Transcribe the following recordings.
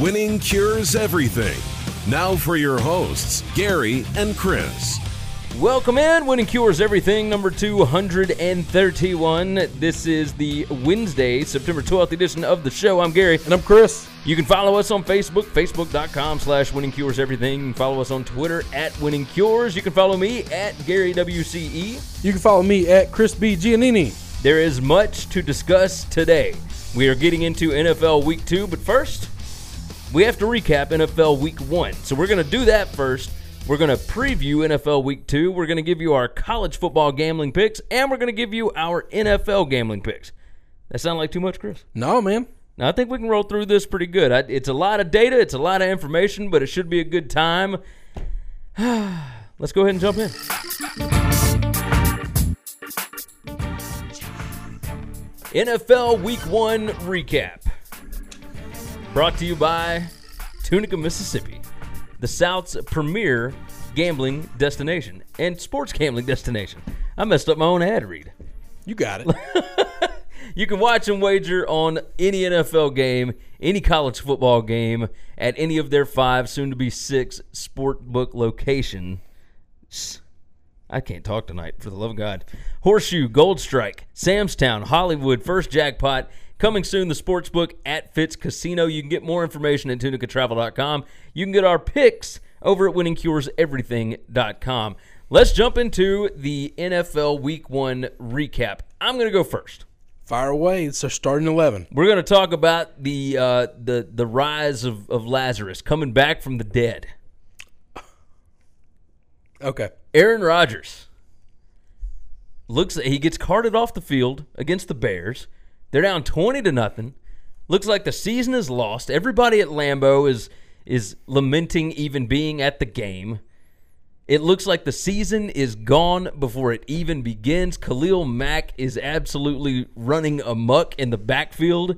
Winning cures everything. Now for your hosts, Gary and Chris. Welcome in, Winning Cures Everything, number 231. This is the Wednesday, September 12th edition of the show. I'm Gary. And I'm Chris. You can follow us on Facebook, facebook.com slash Winning Cures Everything. Follow us on Twitter at Winning Cures. You can follow me at Gary WCE. You can follow me at Chris B. Giannini. There is much to discuss today. We are getting into NFL Week 2, but first, we have to recap NFL Week 1. So we're going to do that first. We're going to preview NFL Week 2. We're going to give you our college football gambling picks, and we're going to give you our NFL gambling picks. That sound like too much, Chris? No, man. Now, I think we can roll through this pretty good. I, it's a lot of data, it's a lot of information, but it should be a good time. Let's go ahead and jump in. NFL Week 1 recap. Brought to you by Tunica, Mississippi, the South's premier gambling destination and sports gambling destination. I messed up my own ad read. You got it. You can watch and wager on any NFL game, any college football game at any of their five, soon to be six sport book locations. I can't talk tonight, for the love of God. Horseshoe, Gold Strike, Sam's Town, Hollywood, First Jackpot. Coming soon, the sports book at Fitz Casino. You can get more information at tunicatravel.com. You can get our picks over at winningcureseverything.com. Let's jump into the NFL Week 1 recap. I'm going to go first. Fire away. It's our starting 11. We're going to talk about the uh, the the rise of, of Lazarus coming back from the dead. Okay. Aaron Rodgers looks he gets carted off the field against the Bears. They're down 20 to nothing. Looks like the season is lost. Everybody at Lambeau is is lamenting even being at the game. It looks like the season is gone before it even begins. Khalil Mack is absolutely running amuck in the backfield.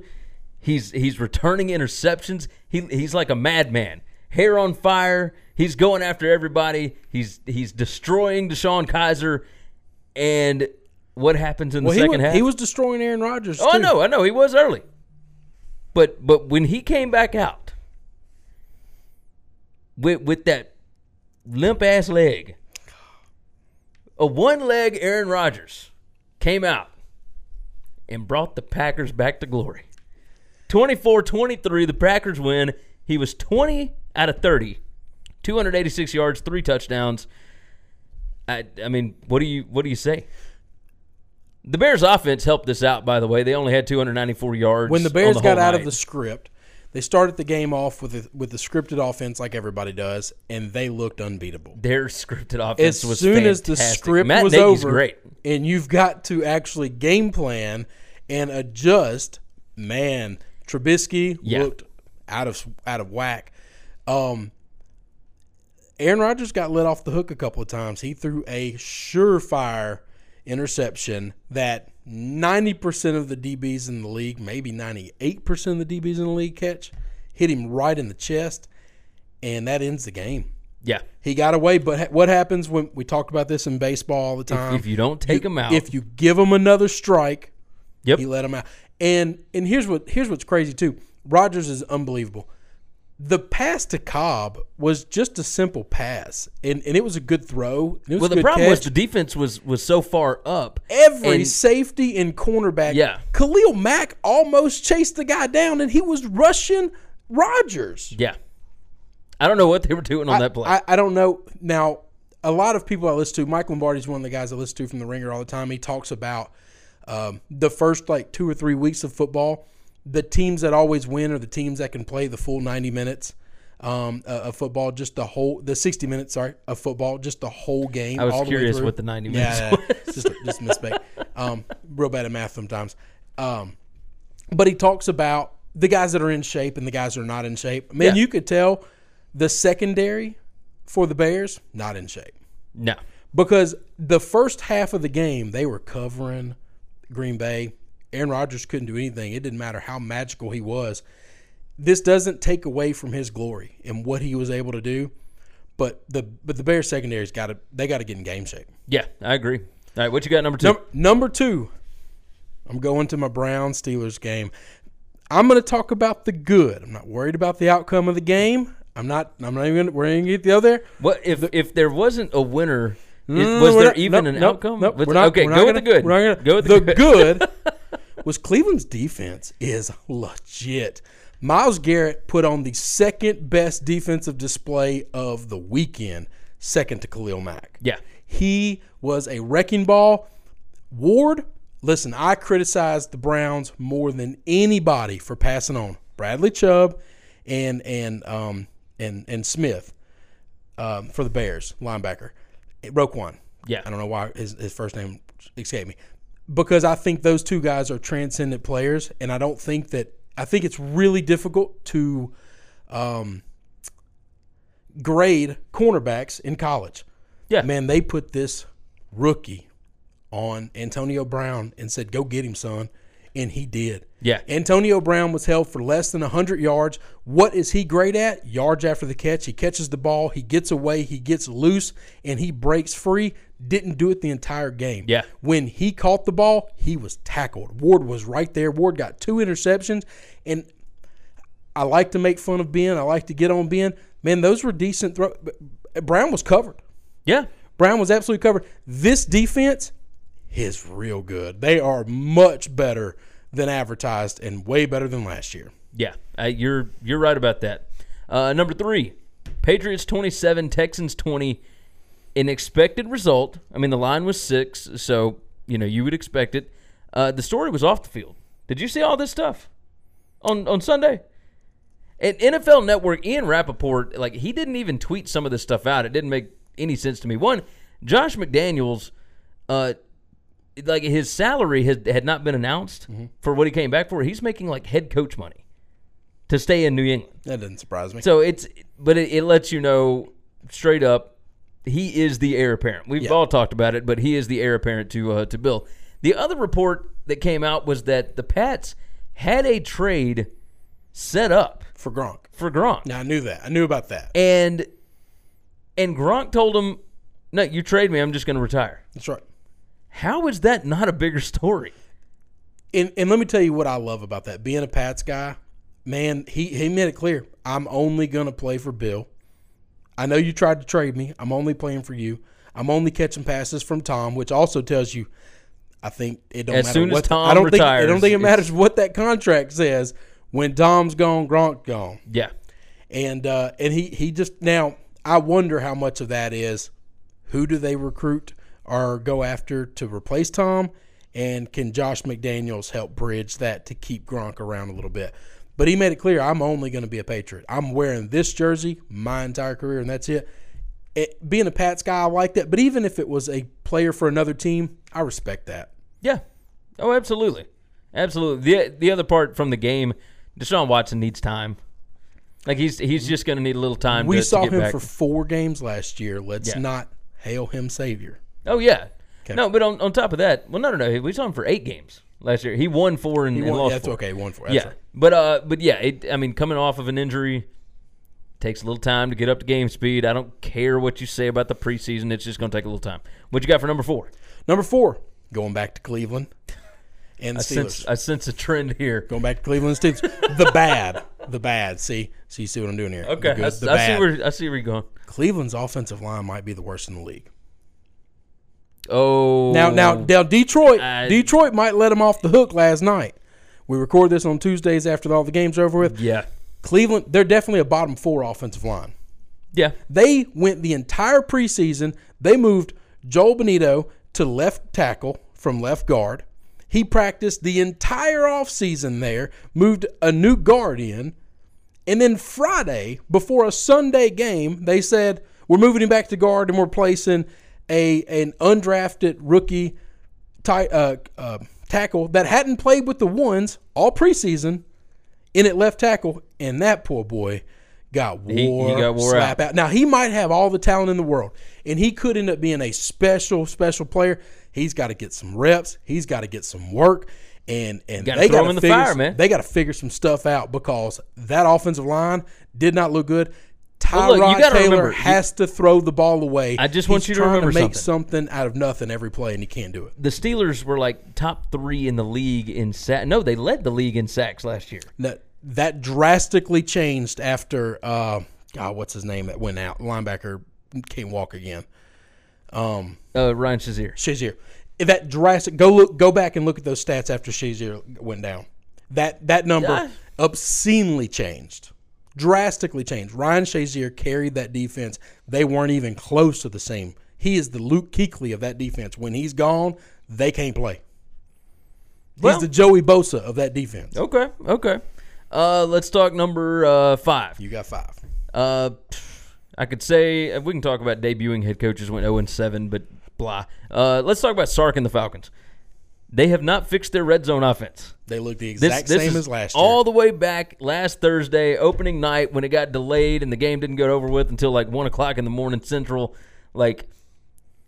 He's he's returning interceptions. He he's like a madman. Hair on fire. He's going after everybody. He's he's destroying DeShone Kizer. And what happens in the Well, he, second half? he was destroying Aaron Rodgers. Oh, I know, I know. He was early. But but when he came back out with with that limp ass leg, a one leg Aaron Rodgers came out and brought the Packers back to glory. 24-23, the Packers win. He was 20 out of 30. 286 yards, three touchdowns. I, I mean, what do you what do you say? The Bears' offense helped this out. By the way, they only had 294 yards. When the Bears the got out of the script, they started the game off with a, with the scripted offense like everybody does, and they looked unbeatable. their scripted offense As was soon as the fantastic. script Matt was Nagy's over, great. and you've got to actually game plan and adjust. Man, Trubisky Yeah. looked out of out of whack. Um, Aaron Rodgers got let off the hook a couple of times. He threw a surefire interception that 90% of the DBs in the league, maybe 98% of the DBs in the league catch, hit him right in the chest, and that ends the game. Yeah, He got away, but what happens when we talk about this in baseball all the time? if you don't take him out, if you give him another strike, yep, he let him out. And and here's what here's what's crazy too. Rodgers is unbelievable. The pass to Cobb was just a simple pass, and, and it was a good throw. It was well, the problem was the defense was was so far up. every and- safety and cornerback. Yeah. Khalil Mack almost chased the guy down, and he was rushing Rodgers. Yeah, I don't know what they were doing on that play. I, I don't know. Now, a lot of people I listen to, Mike Lombardi is one of the guys I listen to from the Ringer all the time. He talks about um, the first like two or three weeks of football. The teams that always win are the teams that can play the full ninety minutes um, uh, of football, just the whole the sixty minutes. Sorry, of football, just the whole game. I was the curious through. what the 90 minutes yeah, yeah. just just a mistake. Um, real bad at math sometimes. Um, but he talks about the guys that are in shape and the guys that are not in shape. Man, Yeah. you could tell the secondary for the Bears not in shape no, because the first half of the game they were covering Green Bay. Aaron Rodgers couldn't do anything. It didn't matter how magical he was. This doesn't take away from his glory and what he was able to do. But the but the Bears secondary's got to they got to get in game shape. yeah, I agree. All right, what you got number two? Num- number two, I'm going to my Brown Steelers game. I'm going to talk about the good. I'm not worried about the outcome of the game. I'm not. I'm not even. We're going to get the other. What if if there wasn't a winner? Mm, was there not- even nope, an nope, outcome? nope, we're not- okay, go not with gonna- the good. we're not gonna- go with the the, good. was Cleveland's defense is legit. Myles Garrett put on the second best defensive display of the weekend, second to Khalil Mack. Yeah. He was a wrecking ball. Ward, listen, I criticized the Browns more than anybody for passing on Bradley Chubb and and um and and Smith um, for the Bears linebacker, Roquan. Yeah. I don't know why his, his first name escaped me. Because I think those two guys are transcendent players, and I don't think that I think it's really difficult to um, grade cornerbacks in college. Yeah. Man, they put this rookie on Antonio Brown and said, "Go get him, son," and he did. Yeah. Antonio Brown was held for less than 100 yards. What is he great at? Yards after the catch. He catches the ball, he gets away, he gets loose, and he breaks free. Didn't do it the entire game. Yeah. When he caught the ball, he was tackled. Ward was right there. Ward got two interceptions. And I like to make fun of Ben. I like to get on Ben. Man, those were decent throw. Brown was covered. Yeah. Brown was absolutely covered. This defense is real good. They are much better than advertised and way better than last year. Yeah, uh, you're you're right about that. Uh, number three, Patriots twenty seven, Texans twenty. An expected result. I mean, the line was six, so you know you would expect it. Uh, the story was off the field. Did you see all this stuff on on Sunday? At NFL Network, Ian Rapoport, like he didn't even tweet some of this stuff out. It didn't make any sense to me. One, Josh McDaniels, uh, like his salary had, had not been announced for what he came back for. He's making like head coach money to stay in New England. That doesn't surprise me. So it's, but it, it lets you know straight up, he is the heir apparent. We've Yeah. all talked about it, but he is the heir apparent to uh, to Bill. The other report that came out was that the Pats had a trade set up for Gronk. for Gronk, Now I knew that. I knew about that. and and Gronk told him, "No, you trade me. I'm just going to retire." That's right. How is that not a bigger story? And and let me tell you what I love about that. Being a Pats guy, man, he he made it clear. I'm only gonna play for Bill. I know you tried to trade me. I'm only playing for you. I'm only catching passes from Tom, which also tells you I think it don't As matter soon as what Tom I don't think I don't think it matters what that contract says. When Tom's gone, Gronk gone. Yeah, And uh, and he he just now I wonder how much of that is who do they recruit or go after to replace Tom, and can Josh McDaniels help bridge that to keep Gronk around a little bit? But he made it clear I'm only going to be a Patriot. I'm wearing this jersey my entire career, and that's it. it. Being a Pats guy, I like that. But even if it was a player for another team, I respect that. yeah. Oh, absolutely, absolutely. the The other part from the game, Deshaun Watson needs time. Like he's he's just going to need a little time. We to, saw to him back. for four games last year. Let's Yeah. not hail him savior. Oh yeah. Okay. No, but on, on top of that, well, no, no, no. We saw him for eight games last year. He won four and, and Well, lost that's four. okay. One four. that's yeah, right. but uh, but yeah, it, I mean, coming off of an injury takes a little time to get up to game speed. I don't care what you say about the preseason; it's just going to take a little time. What you got for number four? Number four, going back to Cleveland and the I Steelers. sense I sense a trend here. going back to Cleveland and Steelers. the bad, the bad. See, so you see what I'm doing here. Okay, the good, I, the I bad. see where I see where you're going. Cleveland's offensive line might be the worst in the league. Oh, Now, now, oh. now, Detroit, I- Detroit might let them off the hook last night. We record this on Tuesdays after all the games are over with. yeah, Cleveland, they're definitely a bottom four offensive line. yeah, They went the entire preseason. They moved Joel Bitonio to left tackle from left guard. He practiced the entire offseason there, moved a new guard in. And then Friday, before a Sunday game, they said, We're moving him back to guard and we're placing a an undrafted rookie ti- uh, uh, tackle that hadn't played with the ones all preseason in at left tackle. And that poor boy got wore, He- he got wore slap out. out. Now, he might have all the talent in the world, and he could end up being a special, special player. He's got to get some reps. He's got to get some work. And and Gotta they got to the figure fire, some-. They got to figure some stuff out because that offensive line did not look good. Tyrod Well, look, you gotta Taylor remember, you- has to throw the ball away. I just want He's you to remember make something. out of nothing every play, and he can't do it. the Steelers were like top three in the league in sack. No, they led the league in sacks last year. That that drastically changed after uh, God, what's his name that went out? Linebacker can't walk again. Uh, Ryan Shazier. Shazier. That drastic. Go look. Go back and look at those stats after Shazier went down. That that number obscenely changed, drastically changed. Ryan Shazier carried that defense. They weren't even close to the same. He is the Luke Kuechly of that defense. When he's gone, they can't play. He's Well- the Joey Bosa of that defense. Okay, okay. Uh, let's talk number uh, five. You got five. Uh, I could say uh, we can talk about debuting head coaches went 0 and 7, but blah. Uh, let's talk about Sark and the Falcons. They have not fixed their red zone offense. They look the exact this same as last year. all the way back last Thursday, opening night when it got delayed and the game didn't get over with until like one o'clock in the morning Central. Like,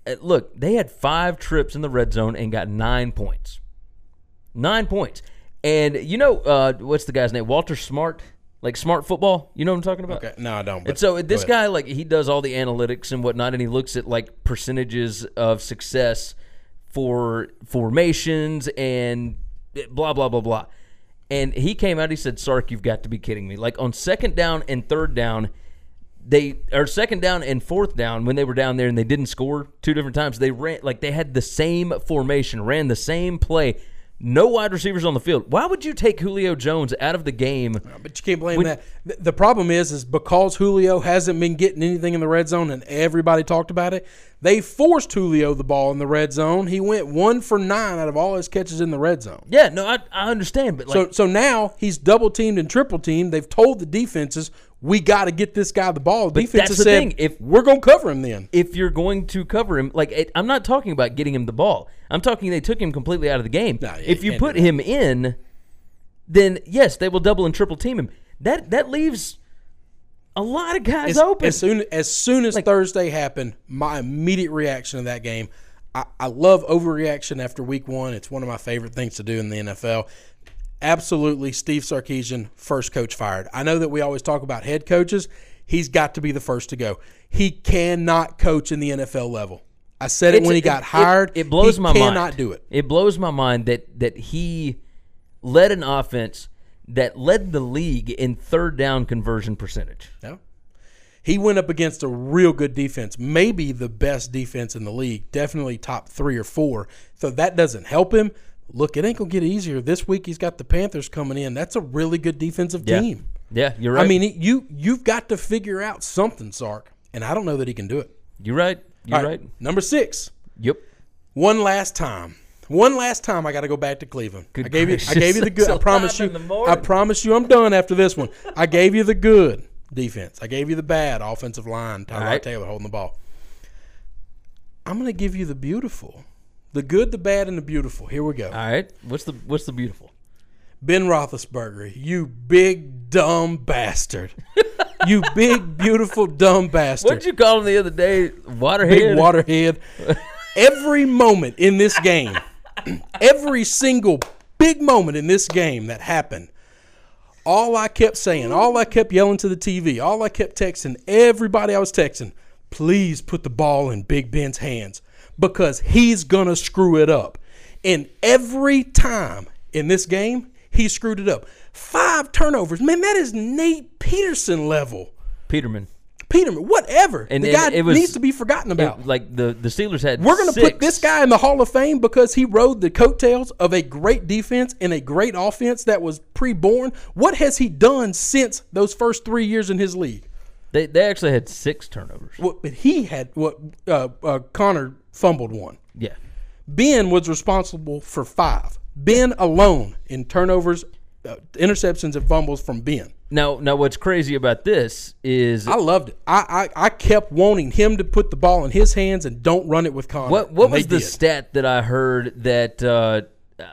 uh, look, they had five trips in the red zone and got nine points. Nine points. And you know, uh, what's the guy's name? Walter Smart, like Smart Football. You know what I'm talking about? okay, no, I don't. And so this guy, like, he does all the analytics and whatnot, and he looks at like percentages of success for formations and blah blah blah blah. And he came out. He said, "Sark, you've got to be kidding me! Like on second down and third down, they or second down and fourth down when they were down there and they didn't score two different times. They ran like they had the same formation, ran the same play." No wide receivers on the field. Why would you take Julio Jones out of the game But you can't blame that. The, the problem is, is because Julio hasn't been getting anything in the red zone, and everybody talked about it. They forced Julio the ball in the red zone. He went one for nine out of all his catches in the red zone. Yeah, no, I, I understand, but like, So, so now he's double teamed and triple teamed. They've told the defenses, "We got to get this guy the ball." The defense that's the said, thing. If- we're going to cover him, then if you're going to cover him, like it, I'm not talking about getting him the ball. I'm talking they took him completely out of the game. If you put him in, then yes, they will double and triple team him. That that leaves a lot of guys as, open. as soon as soon as Thursday happened, my immediate reaction to that game. I, I love overreaction after week one. It's one of my favorite things to do in the NFL. Absolutely, Steve Sarkisian, first coach fired. I know that we always talk about head coaches. He's got to be the first to go. He cannot coach in the NFL level. I said it when he got hired. It, blows he my cannot mind. Cannot do it. It blows my mind that that he led an offense that led the league in third down conversion percentage. No. He went up against a real good defense, maybe the best defense in the league, definitely top three or four. So that doesn't help him. Look, it ain't gonna get easier. This week he's got the Panthers coming in. That's a really good defensive Yeah. team. Yeah, you're right. I mean, you you've got to figure out something, Sark, and I don't know that he can do it. you're right. You're right. Number six. Yep. One last time. One last time, I got to go back to Cleveland. Good I gave you. I gave you the good. I promise you. in the morning. I promise you, I'm done after this one. I gave you the good defense. I gave you the bad offensive line. Tyrod right. Taylor holding the ball. I'm going to give you the beautiful, the good, the bad, and the beautiful. Here we go. All right. What's the what's the beautiful? Ben Roethlisberger, you big dumb bastard. you big beautiful dumb bastard. What'd you call him the other day? Waterhead. big waterhead. every moment in this game, every single big moment in this game that happened, all I kept saying, all I kept yelling to the TV, all I kept texting everybody I was texting, please put the ball in Big Ben's hands because he's going to screw it up. And every time in this game, he screwed it up. Five turnovers. Man, that is Nate Peterson level. Peterman. Peterman, whatever. And- the guy it was- needs to be forgotten about. It- like the the Steelers had. We're going to put this guy in the Hall of Fame because he rode the coattails of a great defense and a great offense that was pre-born. What has he done since those first three years in his league? They they actually had six turnovers. What but he had what uh, uh, Connor fumbled one. Yeah. Ben was responsible for five. Ben alone in turnovers, interceptions, and fumbles from Ben. Now now what's crazy about this is I loved it. I, I I kept wanting him to put the ball in his hands and don't run it with Connor. what what was the did. stat that I heard that uh, uh,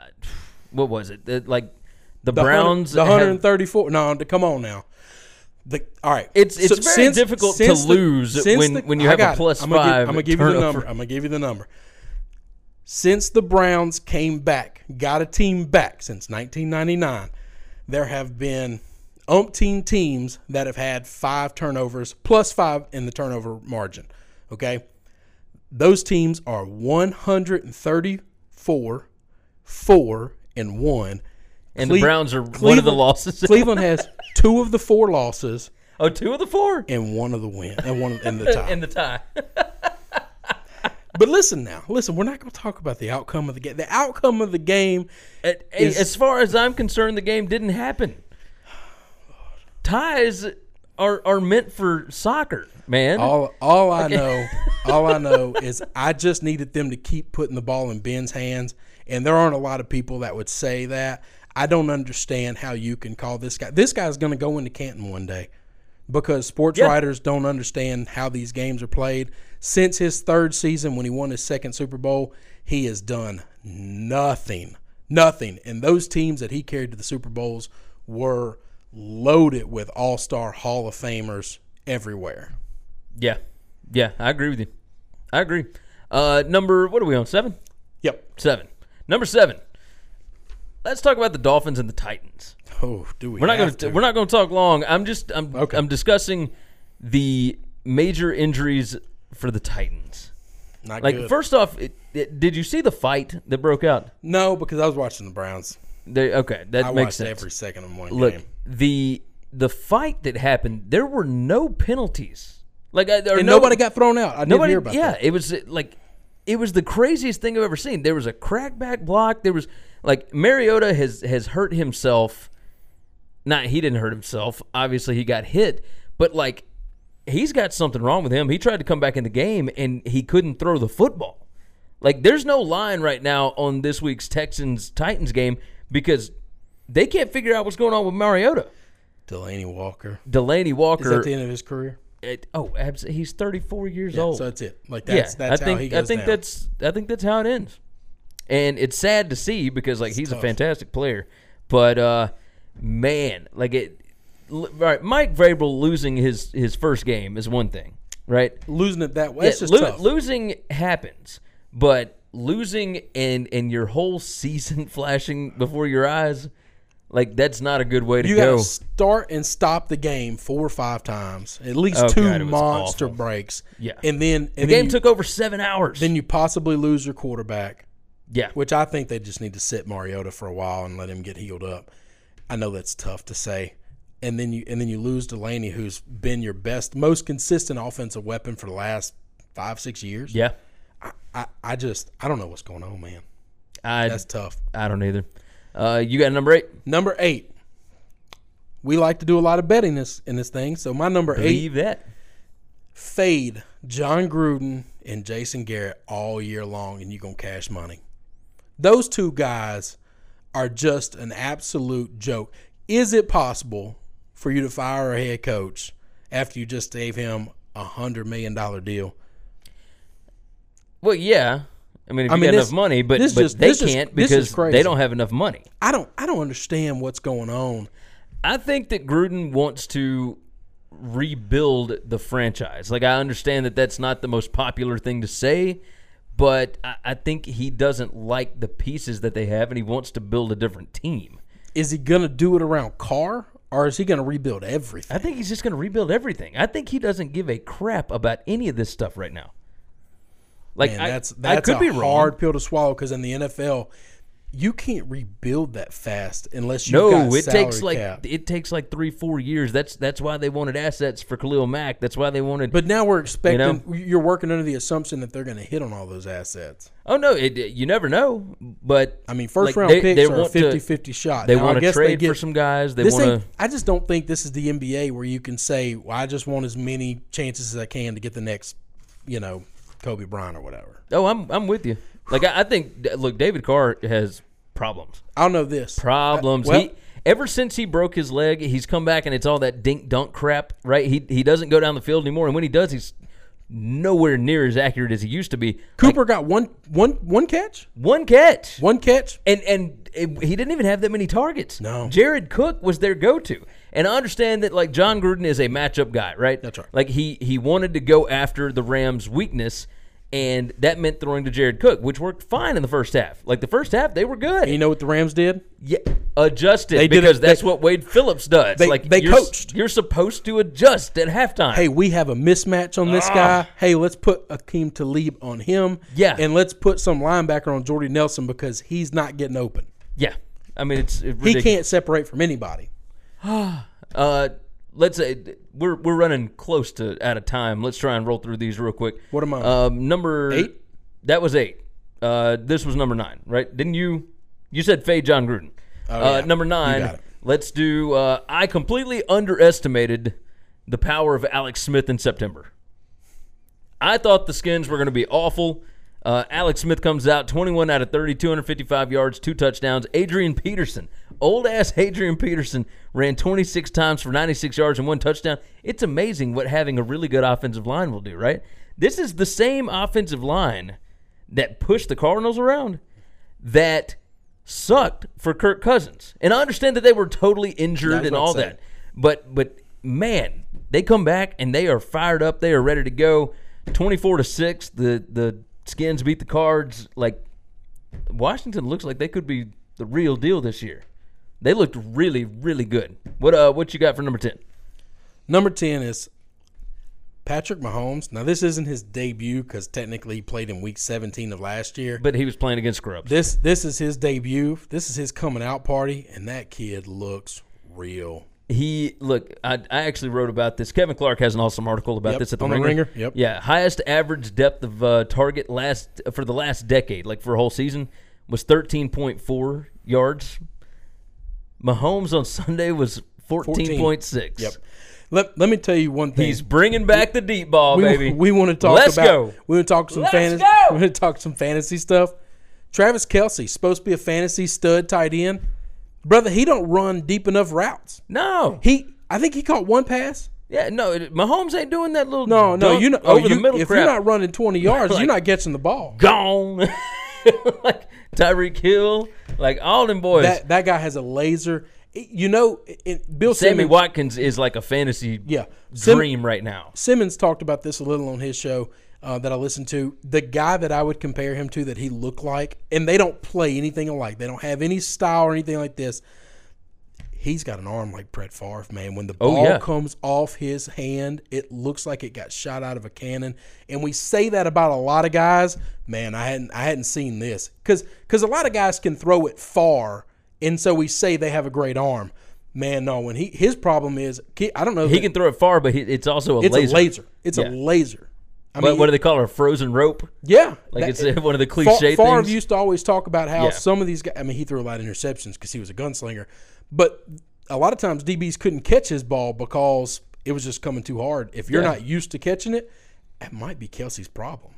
what was it that like the, The Browns the have- 134. No, come on now. The, all right, It's- it's very difficult to the- lose since when- when you have a plus I'm gonna give- five I'm gonna give you the number. I'm gonna give you the number. Since the Browns came back, got a team back since 1999, there have been umpteen teams that have had five turnovers plus five in the turnover margin. Okay. Those teams are 134, 4, and 1. And Cle- the Browns are one of the losses. Cleveland has two of the four losses oh, two of the four and one of the win and one in the tie. in the tie. but listen now, listen. We're not going to talk about the outcome of the game. The outcome of the game Hey, Is- as far as I'm concerned, the game didn't happen. Ties are are meant for soccer, man. All all I know, all I know is I just needed them to keep putting the ball in Ben's hands, and there aren't a lot of people that would say that. I don't understand how you can call this guy. This guy's going to go into Canton one day because sports Yeah. writers don't understand how these games are played. Since his third season, when he won his second Super Bowl, he has done nothing, nothing. And those teams that he carried to the Super Bowls were loaded with all-star Hall of Famers everywhere. Yeah, yeah, I agree with you. I agree. Uh, number what are we on? Seven, Yep. seven. Number seven. Let's talk about the Dolphins and the Titans. Oh, do we? We're not going to? we're not going to talk long. I'm just I'm Okay. I'm discussing the major injuries for the Titans. Not Like good. first off, it, it, did you see the fight that broke out? no, because I was watching the Browns. They, okay, that I makes sense. every second of one Look, game. the the fight that happened, there were no penalties. Like And no- nobody got thrown out. I didn't nobody. hear about yeah, that. it was like it was the craziest thing I've ever seen. There was a crackback block. There was like Mariota has has hurt himself. Not he didn't hurt himself. Obviously, he got hit, but like he's got something wrong with him. He tried to come back in the game and he couldn't throw the football. Like there's no line right now on this week's Texans Titans game because they can't figure out what's going on with Mariota. Delanie Walker. Delanie Is Walker. that the end of his career? it- oh, he's 34 years Yeah, old. so that's it. Like that's yeah, that's I think how he goes I think down. that's I think that's how it ends. And it's sad to see because like he's a fantastic player, but uh man, like it. Right, Mike Vrabel losing his his first game is one thing, right? losing it that way. Yeah, just lo- losing happens, but losing and and your whole season flashing before your eyes, like that's not a good way to you go. start and stop the game four or five times, at least Oh, two God, monster awful. breaks. Yeah. and then the and game you, took over seven hours. then you possibly lose your quarterback, yeah, which I think they just need to sit Mariota for a while and let him get healed up. I know that's tough to say. And then you and then you lose Delanie, who's been your best, most consistent offensive weapon for the last five, six years. yeah. I, I just I don't know what's going on, man. I That's tough. I don't either. Uh, you got number eight. Number eight. We like to do a lot of betting this in this thing. So my number eight Believe that. fade Jon Gruden and Jason Garrett all year long, and you're gonna cash money. Those two guys are just an absolute joke. Is it possible for you to fire a head coach after you just gave him a hundred million dollar deal? Well, yeah. I mean, if I you mean, got this- enough money, but, but just- they can't is because they don't have enough money. I don't I don't understand what's going on. I think that Gruden wants to rebuild the franchise. Like, I understand that that's not the most popular thing to say, but I, I think he doesn't like the pieces that they have, and he wants to build a different team. Is he gonna do it around Carr or is he gonna rebuild everything? I think he's just going to rebuild everything. I think he doesn't give a crap about any of this stuff right now. Like, Man, I, that's I could a be wrong. hard pill to swallow because in the NFL, you can't rebuild that fast unless you No, got it takes like cap. it takes like three, four years. That's that's why they wanted assets for Khalil Mack. That's why they wanted. But now we're expecting know? you're working under the assumption that they're going to hit on all those assets. oh no, it, you never know. But I mean, first like, round they- picks they are a want to- 50-50 shot. They Now, I want to guess they trade get, for some guys. They want to. I just don't think this is the NBA where you can say, well, "I just want as many chances as I can to get the next, you know, Kobe Bryant or whatever." Oh, I'm I'm with you. Like I, I think, look, David Carr has problems. I'll know this. Problems. Uh, well- he ever since he broke his leg, he's come back and it's all that dink dunk crap. Right? He he doesn't go down the field anymore, and when he does, he's nowhere near as accurate as he used to be. Cooper got one one one catch, One catch. one catch. And and it, he didn't even have that many targets. No. Jared Cook was their go-to. And I understand that like Jon Gruden is a matchup guy, right? That's right. Like he he wanted to go after the Rams' weakness, and that meant throwing to Jared Cook, which worked fine in the first half. Like the first half, they were good. And you know what the Rams did? yeah, adjusted They did because it- that's they- what Wade Phillips does. they- like they you're, coached. You're supposed to adjust at halftime. hey, we have a mismatch on this guy. Hey, let's put Aqib Talib on him. Yeah. And let's put some linebacker on Jordy Nelson because he's not getting open. yeah. I mean, it's it He can't separate from anybody. Uh, let's say we're we're running close to out of time. Let's try and roll through these real quick. What am I? Um, number Eight? That was eight. Uh, this was number nine, right? Didn't you? You said fade Jon Gruden. uh, Oh, yeah. Number nine. got it. Let's do. Uh, I completely underestimated the power of Alex Smith in September. I thought the Skins were going to be awful. Uh, Alex Smith comes out 21 out of 30, 255 yards, two touchdowns. Adrian Peterson, old ass Adrian Peterson, ran 26 times for 96 yards and one touchdown. It's amazing what having a really good offensive line will do, right? This is the same offensive line that pushed the Cardinals around that sucked for Kirk Cousins. And I understand that they were totally injured and all say. that. But but man, they come back and they are fired up. They are ready to go. 24 to 6, the the Skins beat the Cards like Washington looks like they could be the real deal this year. They looked really really good. What uh what you got for number 10? Number 10 is Patrick Mahomes. Now, this isn't his debut because technically he played in week 17 of last year. But he was playing against Scrubs. This this is his debut. This is his coming out party, and that kid looks real. He look. I, I actually wrote about this. Kevin Clark has an awesome article about Yep, this at the on the Ringer. Ringer, yep. Yeah, highest average depth of uh, target last for the last decade, like for a whole season, was thirteen point four yards. Mahomes on Sunday was fourteen point six. Yep. Let, let me tell you one thing. He's bringing back the deep ball, we, baby. we want to talk Let's about. go. We want to talk some Let's fantasy. go. We want to talk some fantasy stuff. Travis Kelce supposed to be a fantasy stud tight end, brother. He don't run deep enough routes. No, He, I think he caught one pass. yeah, no. it- Mahomes ain't doing that little No, no, you know, oh, over the you- middle If crap. you're not running 20 yards, Like- you're not catching the ball. gone, like Tyreek Hill, like all them boys. That that guy has a laser. You know, it, Bill Sammy Simmons. Watkins is like a fantasy Yeah, Sim- dream right now. Simmons talked about this a little on his show uh, that I listened to. The guy that I would compare him to that he looked like, and they don't play anything alike. They don't have any style or anything like this. He's got an arm like Brett Favre, man. When the Oh, ball yeah. comes off his hand, it looks like it got shot out of a cannon. And we say that about a lot of guys. Man, I hadn't I hadn't seen this because because a lot of guys can throw it far, and so we say they have a great arm. Man, no. When he his problem is I don't know. He that- can throw it far, but he, it's also a it's laser. a laser. It's Yeah. a laser. I What, mean, what do they call it? A frozen rope? yeah, Like that- it's uh, one of the cliche Favre things. used to always talk about how Yeah. some of these guys. I mean, he threw a lot of interceptions because he was a gunslinger, but a lot of times DBs couldn't catch his ball because it was just coming too hard. If you're Yeah. not used to catching it, that might be Kelce's problem.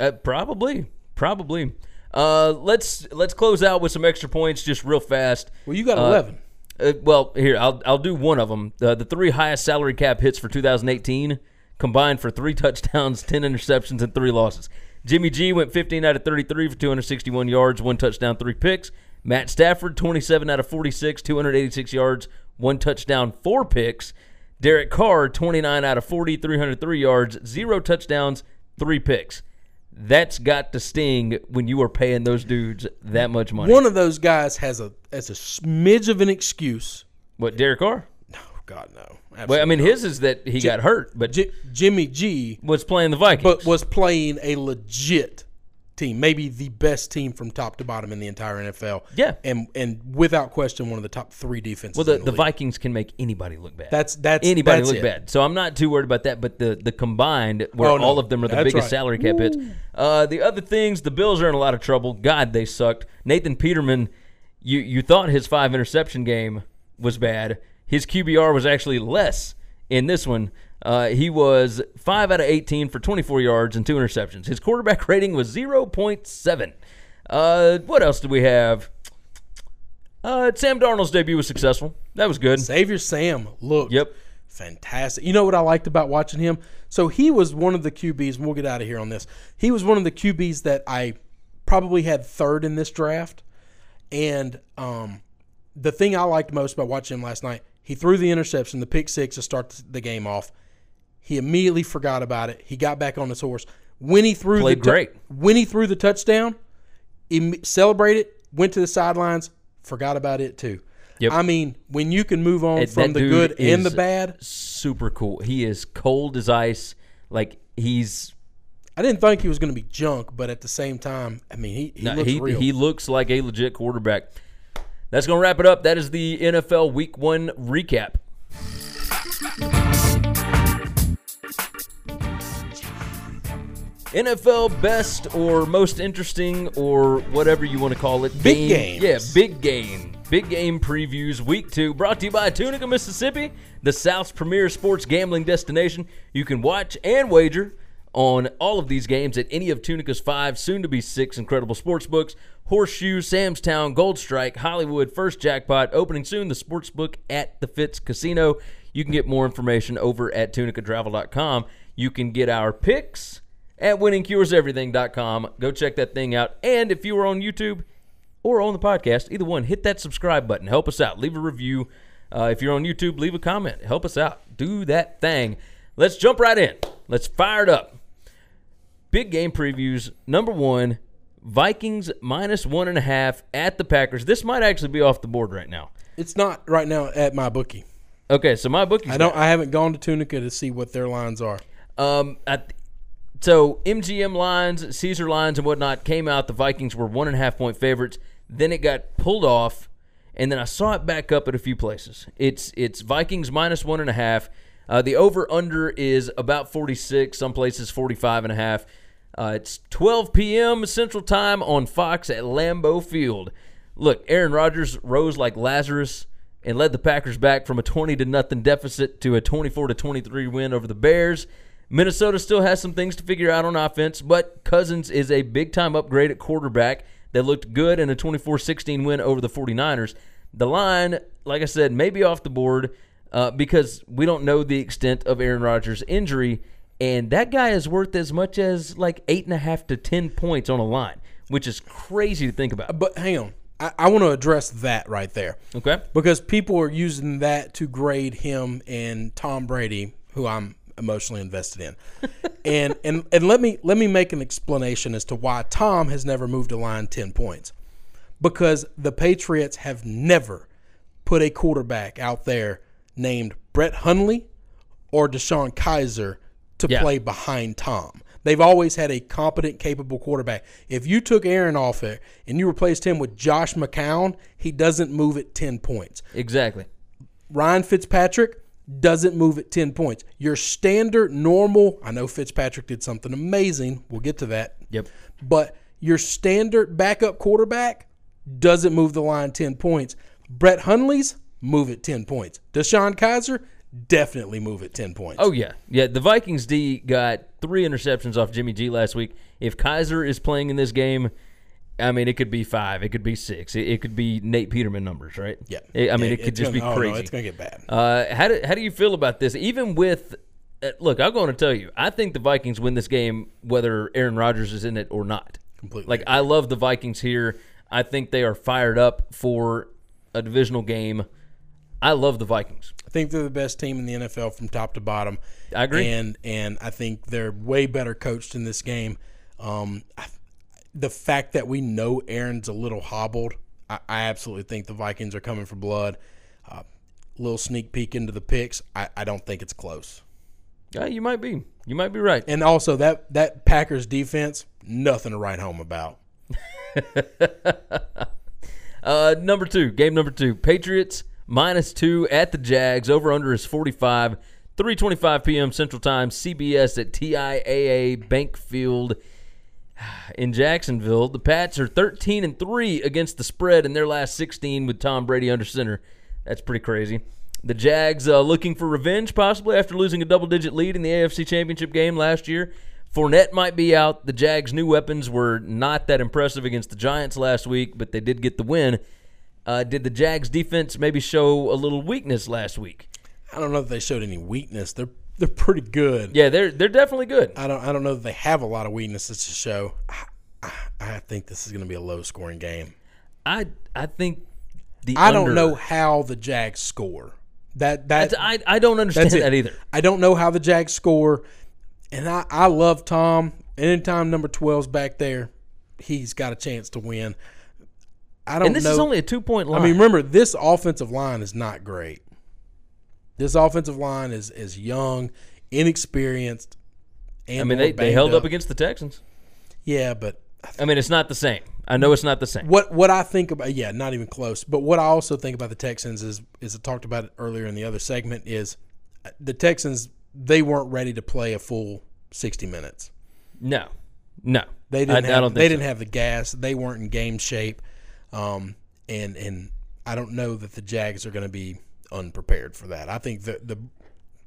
Uh, probably, probably. Uh, let's let's close out with some extra points, just real fast. Well, you got eleven. Uh, well, here I'll I'll do one of them. Uh, the three highest salary cap hits for 2018 combined for three touchdowns, 10 interceptions, and three losses. Jimmy G went 15 out of 33 for 261 yards, one touchdown, three picks. Matt Stafford 27 out of 46, 286 yards, one touchdown, four picks. Derek Carr 29 out of 40, 303 yards, zero touchdowns, three picks. That's got to sting when you are paying those dudes that much money. One of those guys has a has a smidge of an excuse. what Derek Carr? God, no. Well, I Absolutely mean, his is that he got hurt, but J- Jimmy G was playing the Vikings. but was playing a legit team, maybe the best team from top to bottom in the entire NFL. Yeah. and and without question, one of the top three defenses. well, the, the, the. Vikings can make anybody look bad. That's that's anybody that's look it. bad. So I'm not too worried about that. But the the combined, where Oh, no. all of them are the That's biggest right. salary cap hits. Uh, the other things, the Bills are in a lot of trouble. God, they sucked. Nathan Peterman, you you thought his five interception game was bad. His QBR was actually less in this one. Uh, he was five out of 18 for 24 yards and two interceptions. His quarterback rating was 0.7. Uh, what else do we have? Uh, Sam Darnold's debut was successful. That was good. Xavier Sam looked Yep. fantastic. You know what I liked about watching him? So he was one of the QBs, and we'll get out of here on this. He was one of the QBs that I probably had third in this draft. And um, the thing I liked most about watching him last night, he threw the interception, the pick six to start the game off. He immediately forgot about it. He got back on his horse. When he threw Played the great. when he threw the touchdown, imme- celebrated, went to the sidelines, forgot about it too. Yep. I mean, when you can move on from the good and the bad, Super cool. He is cold as ice. Like he's I didn't think he was going to be junk, but at the same time, I mean, he, he No, looks he, he looks like a legit quarterback. That's going to wrap it up. That is the NFL Week One recap. NFL best or most interesting or whatever you want to call it. Big game. games. Yeah, big game. Big game previews week two brought to you by Tunica, Mississippi, the South's premier sports gambling destination. You can watch and wager on all of these games at any of Tunica's five, soon to be six incredible sports books Horseshoe, Sam's Town, Gold Strike, Hollywood, First Jackpot, opening soon, the sports book at the Fitz Casino. You can get more information over at tunicatravel.com. You can get our picks at winningcureseverything.com. Go check that thing out. And if you are on YouTube or on the podcast, either one, hit that subscribe button. Help us out. Leave a review. Uh, if you're on YouTube, leave a comment. Help us out. Do that thing. Let's jump right in. Let's fire it up. Big game previews. Number one, Vikings minus one and a half at the Packers. This might actually be off the board right now. it's not right now at my bookie. Okay, so my bookies. I don't. I haven't gone to Tunica to see what their lines are. Um, at, so MGM lines, Caesar lines, and whatnot came out. The Vikings were one and a half point favorites. Then it got pulled off, and then I saw it back up at a few places. It's it's Vikings minus one and a half. Uh, the over under is about 46, some places 45 and a half. Uh, it's 12 p.m. Central Time on Fox at Lambeau Field. Look, Aaron Rodgers rose like Lazarus and led the Packers back from a 20 to nothing deficit to a 24 to 23 win over the Bears. Minnesota still has some things to figure out on offense, but Cousins is a big time upgrade at quarterback that looked good in a 24 16 win over the 49ers. The line, like I said, may be off the board uh, because we don't know the extent of Aaron Rodgers' injury, and that guy is worth as much as like eight and a half to 10 points on a line, which is crazy to think about. But hang on, I, I want to address that right there. Okay? because people are using that to grade him and Tom Brady, who I'm emotionally invested in. and and and let me let me make an explanation as to why Tom has never moved a line 10 points. Because the Patriots have never put a quarterback out there named Brett Hundley or DeShone Kizer to Yeah. play behind Tom. They've always had a competent, capable quarterback. If you took Aaron off there and you replaced him with Josh McCown, he doesn't move at 10 points. Exactly. Ryan Fitzpatrick doesn't move at 10 points. Your standard, normal, I know Fitzpatrick did something amazing. We'll get to that. Yep. But your standard backup quarterback doesn't move the line 10 points. Brett Hundley's move at 10 points. DeShone Kizer definitely move at 10 points. Oh yeah, yeah. The Vikings D got three interceptions off Jimmy G last week. If Kizer is playing in this game, I mean, it could be five, it could be six, it, it could be Nate Peterman numbers, right? yeah. I mean, Yeah, it could just gonna- be oh, crazy. no, it's going to get bad. Uh, how do how do you feel about this? Even with uh, look, I'm going to tell you, I think the Vikings win this game whether Aaron Rodgers is in it or not. Completely Like I love the Vikings here. I think they are fired up for a divisional game. I love the Vikings. I think they're the best team in the NFL from top to bottom. I agree. And and I think they're way better coached in this game. Um, I, the fact that we know Aaron's a little hobbled, I, I absolutely think the Vikings are coming for blood. Uh, little sneak peek into the picks. I, I don't think it's close. Yeah, you might be. You might be right. And also that that Packers defense, nothing to write home about. Uh, number two, game number two, Patriots minus two at the Jags. Over under is 45. 3:25 p.m. Central Time. CBS at TIAA Bank Field in Jacksonville. The Pats are 13 and three against the spread in their last 16 with Tom Brady under center. That's pretty crazy. The Jags uh, looking for revenge possibly after losing a double-digit lead in the AFC Championship game last year. Fournette might be out. The Jags' new weapons were not that impressive against the Giants last week, but they did get the win. Uh, did the Jags' defense maybe show a little weakness last week? I don't know if they showed any weakness. They're they're pretty good. Yeah, they're they're definitely good. I don't I don't know that they have a lot of weaknesses to show. I, I, I think this is going to be a low scoring game. I I think the I under- don't know how the Jags score. That that That's, I I don't understand that either. I don't know how the Jags score, and I I love Tom. Anytime number 12's back there, he's got a chance to win. I don't and this know. is only a two point line. I mean, remember this offensive line is not great. This offensive line is is young, inexperienced, and I mean, they, they held up against the Texans. Yeah, but I mean, it's not the same. I know it's not the same. what what I think about yeah, not even close. But what I also think about the Texans is is I talked about it earlier in the other segment is uh, the Texans they weren't ready to play a full sixty minutes. No, no, They didn't. I, have, I don't think they so. didn't have the gas. They weren't in game shape, um, and and I don't know that the Jags are going to be unprepared for that. I think the the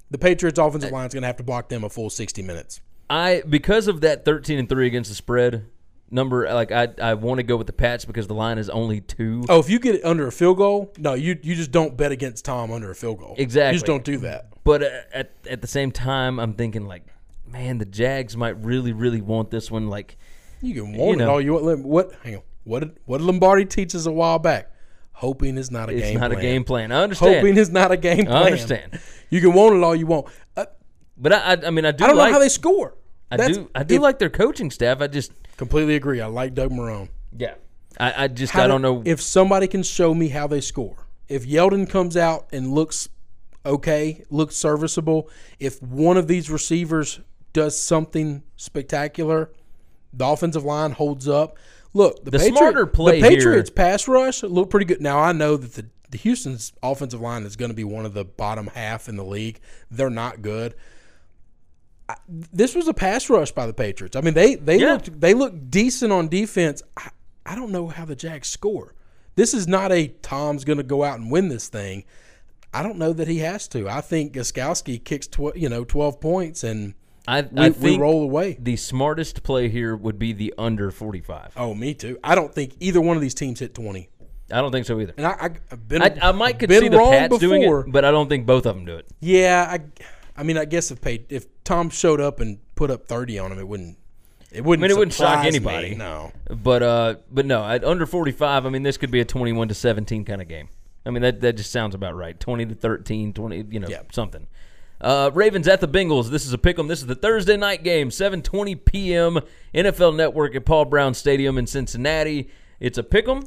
the Patriots offensive line is going to have to block them a full sixty minutes. I because of that thirteen and three against the spread number. Like I, I want to go with the Pats because the line is only two. Oh, if you get it under a field goal, no, you you just don't bet against Tom under a field goal. Exactly. You just don't do that. But uh, at at the same time, I'm thinking like, man, the Jags might really, really want this one. Like, You can want know. it all you want. What? Hang on. What did what did Lombardi teach us a while back? Hoping is not a it's game. not plan. a game plan. I understand. Hoping is not a game plan. I understand. You can want it all you want. Uh, But I, I, I mean, I do I don't like. know how they score. I That's- do. I do if- like their coaching staff. I just, Completely agree. I like Doug Marone. yeah. I, I just, How I do- don't know. if somebody can show me how they score. If Yeldon comes out and looks okay, looks serviceable, if one of these receivers does something spectacular, the offensive line holds up. Look, the, The Patri- smarter play the here- Patriots pass rush looked pretty good. Now I know that the, the Houston's offensive line is going to be one of the bottom half in the league. They're not good. I- This was a pass rush by the Patriots. I mean, they they Yeah. looked they looked decent on defense. I, I don't know how the Jags score. This is not a Tom's going to go out and win this thing. I don't know that he has to. I think Gostkowski kicks tw- you know twelve points and I, we, I we think roll away. the smartest play here would be the under 45. Oh, me too. I don't think either one of these teams hit twenty. I don't think so either. And I, I've been I, I might could see the Pats doing it, but I don't think both of them do it. Yeah, I, I mean, I guess if paid, if Tom showed up and put up thirty on him, it wouldn't. It wouldn't. I mean, it wouldn't shock anybody. me, No. But uh, but no, at under 45, I mean, this could be a 21 to 17 kind of game. I mean, that that just sounds about right. 20 to 13, 20, you know, Yeah. something. Uh, Ravens at the Bengals. This is a pick 'em. This is the Thursday night game, 7:20 p.m. NFL Network at Paul Brown Stadium in Cincinnati. It's a pick 'em.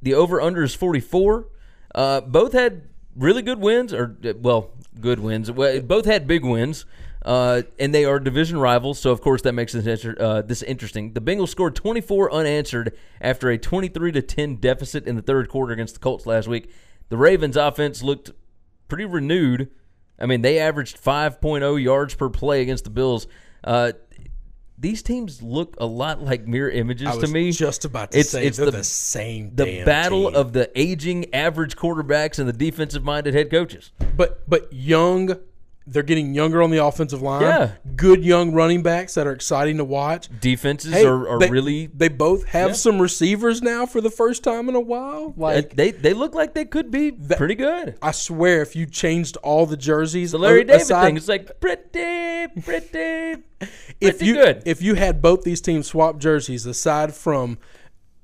The over under is 44. Uh, both had really good wins, or uh, well, good wins. Both had big wins. Uh, and they are division rivals, so of course that makes this, inter- uh, this interesting. The Bengals scored 24 unanswered after a 23 to 10 deficit in the third quarter against the Colts last week. The Ravens' offense looked pretty renewed. I mean, they averaged 5.0 yards per play against the Bills. Uh, these teams look a lot like mirror images I was to me. just about to It's- say it's the- the, same. the battle team. of the aging average quarterbacks and the defensive-minded head coaches. but but young. They're getting younger on the offensive line. Yeah. good young running backs that are exciting to watch. Defenses Hey, are, are they, really They both have Yeah. some receivers now for the first time in a while. Uh, Like they they look like they could be pretty good. I swear, if you changed all the jerseys, The Larry a- David aside- thing, it's like pretty, pretty, if you good. if you had both these teams swap jerseys, aside from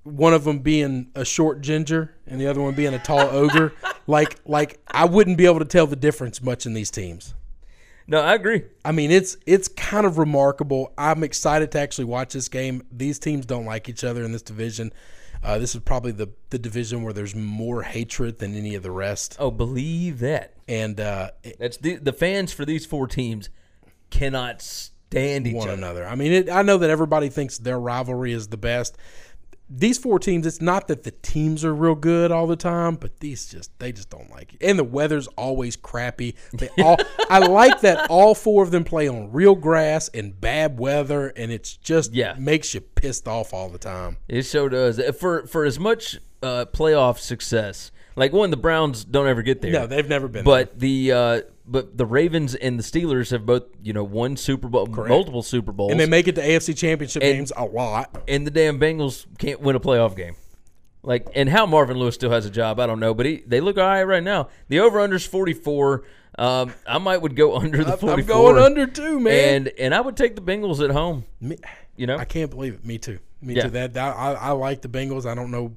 one of them being a short ginger and the other one being a tall ogre, like like I wouldn't be able to tell the difference much in these teams. No, I agree. I mean, it's it's kind of remarkable. I'm excited to actually watch this game. These teams don't like each other in this division. Uh, this is probably the the division where there's more hatred than any of the rest. Oh, believe that. And uh, That's the the fans for these four teams cannot stand each one other. another. I mean, it, I know that everybody thinks their rivalry is the best. These four teams, it's not that the teams are real good all the time, but these just they just don't like it. And the weather's always crappy. They all I like that all four of them play on real grass in bad weather, and it's just Yeah. makes you pissed off all the time. It so does. For for as much uh, playoff success, like one, the Browns don't ever get there. No, they've never been. But the uh, but the Ravens and the Steelers have both you know won Super Bowl, multiple Super Bowls, and they make it to AFC Championship And- games a lot. and the damn Bengals can't win a playoff game. Like, and how Marvin Lewis still has a job, I don't know, but he, they look all right right now. The over under is forty four. Um, I might would go under the forty I'm going under too, man. and and I would take the Bengals at home. Me- You know, I can't believe it. Me too. Me Yeah. too. That, that I, I like the Bengals. I don't know.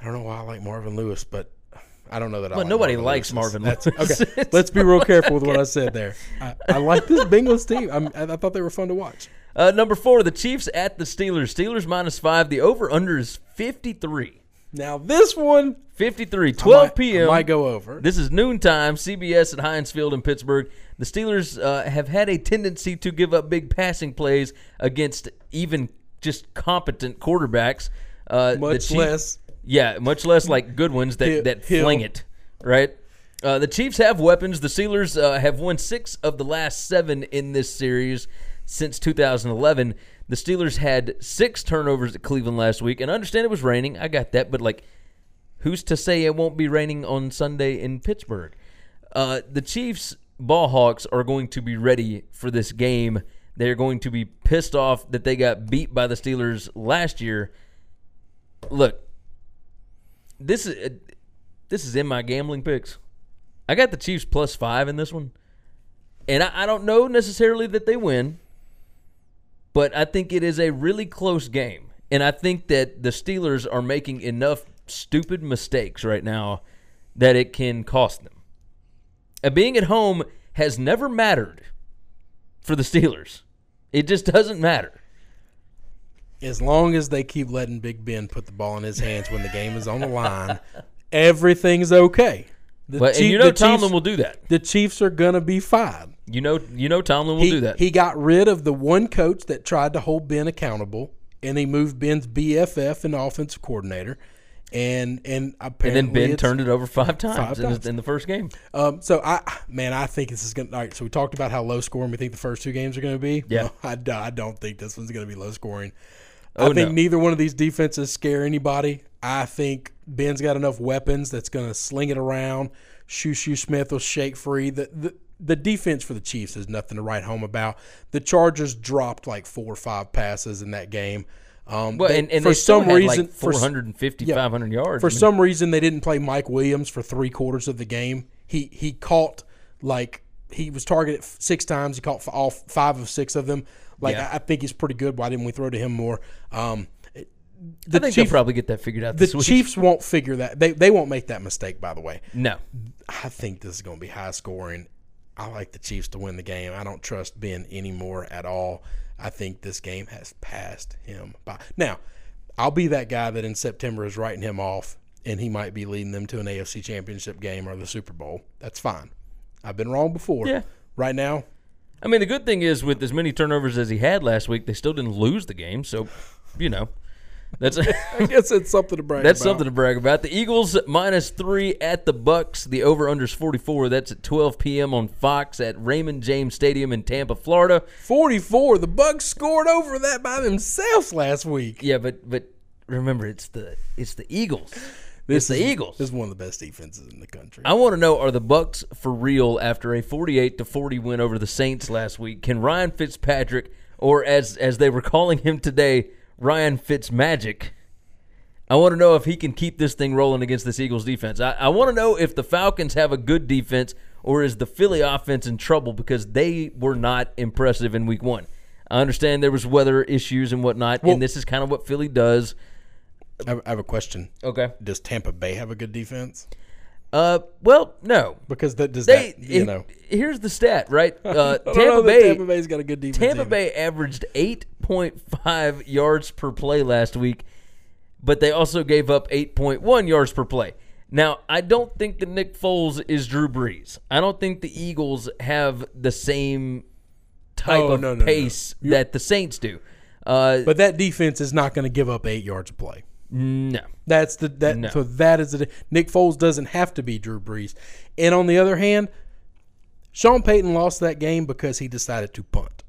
I don't know why I like Marvin Lewis, but I don't know that. I like nobody Marvin likes Lewis. Marvin That's- Okay, let's be real careful with what I said there. I, I like this Bengals team. I'm, I, I thought they were fun to watch. uh, number four, the Chiefs at the Steelers. Steelers minus five. The over under is fifty three. Now this one, 53, I 12 might- I might go over. This is noontime, CBS at Heinz Field in Pittsburgh. The Steelers uh, have had a tendency to give up big passing plays against even just competent quarterbacks. Uh, the Much Chief- less. Yeah, much less like good ones that, that Hill. fling it, right? Uh, the Chiefs have weapons. The Steelers uh, have won six of the last seven in this series since 2011. The Steelers had six turnovers at Cleveland last week, and I understand it was raining. I got that, but like, who's to say it won't be raining on Sunday in Pittsburgh? Uh, the Chiefs ball hawks are going to be ready for this game. They're going to be pissed off that they got beat by the Steelers last year. Look, this is uh, this is in my gambling picks. I got the Chiefs plus five in this one, and I, I don't know necessarily that they win, but I think it is a really close game, and I think that the Steelers are making enough stupid mistakes right now that it can cost them. And being at home has never mattered for the Steelers. It just doesn't matter. As long as they keep letting Big Ben put the ball in his hands when the game is on the line, everything's okay. The But and Chief- you know Tomlin Chiefs, will do that. the Chiefs are gonna be fine. You know you know Tomlin will he, do that. He got rid of the one coach that tried to hold Ben accountable, and he moved Ben's BFF and offensive coordinator, and and and apparently then Ben turned it over five times, Five in, the- times. in the first game. Um, so I, man, I think this is gonna. All right, so we talked about how low scoring we think the first two games are gonna be. Yeah. No, I, I don't think this one's gonna be low scoring. Oh, I think no. neither one of these defenses scare anybody. I think Ben's got enough weapons that's gonna sling it around. JuJu Smith will shake free. The, the the defense for the Chiefs is nothing to write home about. The Chargers dropped like four or five passes in that game. Um, Well, they- and, and for some reason, like for s- 450, yeah. 500 yards. for I mean, some reason, they didn't play Mike Williams for three quarters of the game. He he caught like he was targeted six times. He caught all five of six of them. Like Yeah. I, I think he's pretty good. Why didn't we throw to him more? Um, I the think Chiefs, probably get that figured out the week. Chiefs won't figure that. They they won't make that mistake. By the way, no, I think this is going to be high scoring. I like the Chiefs to win the game. I don't trust Ben anymore at all. I think this game has passed him by. Now, I'll be that guy that in September is writing him off, and he might be leading them to an AFC Championship game or the Super Bowl. That's fine. I've been wrong before. Yeah. Right now, I mean the good thing is with as many turnovers as he had last week, they still didn't lose the game. So, you know, that's I guess it's something to brag That's about. something to brag about. The Eagles minus three at the Bucs. The over unders forty four. That's at twelve p.m. on Fox at Raymond James Stadium in Tampa, Florida. 44. The Bucs scored over that by themselves last week. Yeah, but but remember it's the it's the Eagles. This it's the is, Eagles. This is one of the best defenses in the country. I want to know: Are the Bucs for real after a forty-eight to forty win over the Saints last week? Can Ryan Fitzpatrick, or as as they were calling him today, Ryan Fitzmagic? I want to know if he can keep this thing rolling against this Eagles defense. I, I want to know if the Falcons have a good defense, or is the Philly offense in trouble because they were not impressive in Week One. I understand there was weather issues and whatnot, Well- and this is kind of what Philly does. I have, a question. Okay. Does Tampa Bay have a good defense? Uh, well, no, Because that does they that you he- know. here's the stat right uh, I don't know tampa bay Tampa Bay's got a good defense. tampa bay averaged 8.5 yards per play last week but they also gave up 8.1 yards per play now i don't think that nick foles is drew brees i don't think the eagles have the same type Oh, of no, no, no. pace that the saints do uh, But that defense is not going to give up eight yards of play. No That's the that. No. So that is the Nick Foles doesn't have to be Drew Brees. And on the other hand, Sean Payton lost that game because he decided to punt.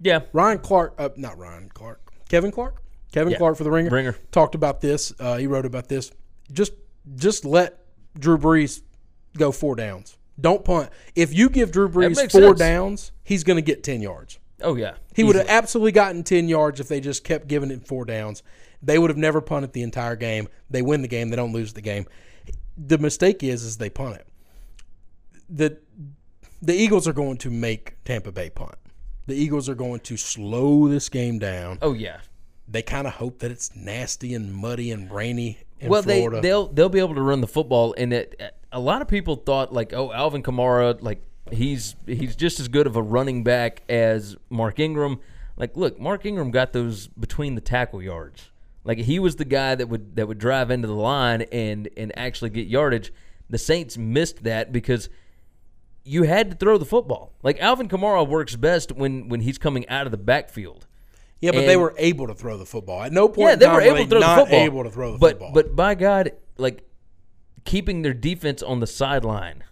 yeah Ryan Clark, uh, not Ryan Clark, Kevin Clark, Kevin Yeah. Clark for the Ringer, Ringer. talked about this. Uh, he wrote about this. Just just let Drew Brees go four downs. Don't punt. If you give Drew Brees four sense. downs, he's going to get ten yards. oh yeah He would have absolutely gotten 10 yards if they just kept giving it four downs. They would have never punted the entire game. They win the game, they don't lose the game. The mistake is is they punt it. The the Eagles are going to make Tampa Bay punt. The Eagles are going to slow this game down. oh yeah They kind of hope that it's nasty and muddy and rainy in well, Florida. they they'll they'll be able to run the football, and it, a lot of people thought like, oh, Alvin Kamara, like he's he's just as good of a running back as Mark Ingram. Like, look, Mark Ingram got those between the tackle yards. Like he was the guy that would that would drive into the line and and actually get yardage. The Saints missed that because you had to throw the football. Like Alvin Kamara works best when when he's coming out of the backfield. Yeah, but they were able to throw the football. At no point Yeah, they were able to throw the football. able to throw the but, football. But by God, like keeping their defense on the sideline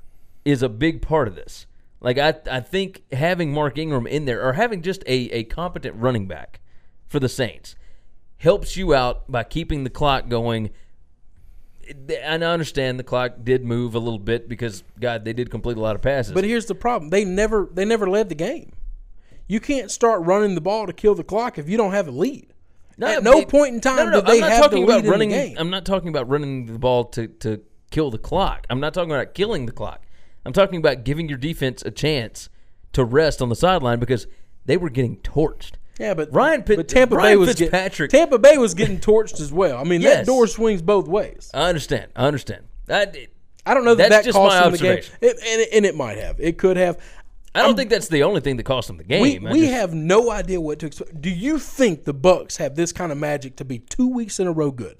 is a big part of this. Like I, I think having Mark Ingram in there or having just a, a competent running back for the Saints helps you out by keeping the clock going. And I understand the clock did move a little bit because God, they did complete a lot of passes. But here's the problem: they never they never led the game. You can't start running the ball to kill the clock if you don't have a lead. At no it- point in time no, no, no, did they I'm not have talking the lead about in running. the game. I'm not talking about running the ball to to kill the clock. I'm not talking about killing the clock. I'm talking about giving your defense a chance to rest on the sideline because they were getting torched. Yeah, but Ryan Pitt- but Tampa Ryan Bay was Fitzpatrick- Get, Tampa Bay was getting torched as well. I mean, Yes. that door swings both ways. I understand. I understand. I, I don't know that That's that just cost my them the game, it, and, it- and it might have. It could have. I don't think that's the only thing that cost them the game. We, we just- have no idea what to expect. Do you think the Bucs have this kind of magic to be two weeks in a row good?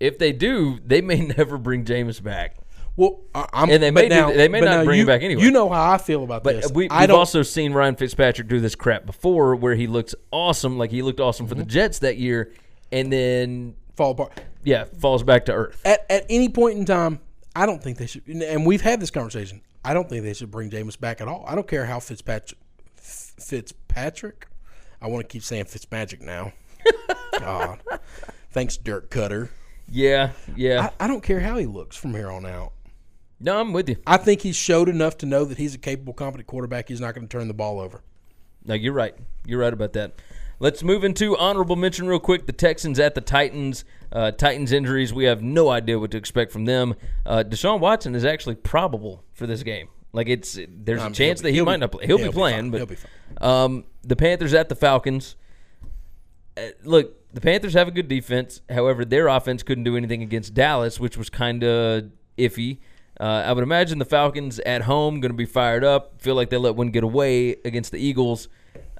if they do, they may never bring James back. Well, I'm, And they may do- they may not bring you, him back anyway. You know how I feel about But this. Uh, we, I we've don't. also seen Ryan Fitzpatrick do this crap before, where he looks awesome, like he looked awesome for the mm-hmm. Jets that year, and then fall apart. yeah, falls back to earth. At, at any point in time, I don't think they should. And we've had this conversation. I don't think they should bring Jameis back at all. I don't care how Fitzpatrick. Fitzpatrick. I want to keep saying Fitzmagic now. God, thanks, Dirk Cutter. Yeah, yeah. I, I don't care how he looks from here on out. No, I'm with you. I think he's showed enough to know that he's a capable, competent quarterback. He's not going to turn the ball over. No, you're right. You're right about that. Let's move into honorable mention real quick. The Texans at the Titans. Uh, Titans injuries. We have no idea what to expect from them. Uh, Deshaun Watson is actually probable for this game. Like it's there's a chance he'll that he might be- not play. He'll, he'll be be playing, but be fine. Um, the Panthers at the Falcons. Uh, look, the Panthers have a good defense. However, their offense couldn't do anything against Dallas, which was kind of iffy. Uh, I would imagine the Falcons at home going to be fired up. Feel like they let one get away against the Eagles.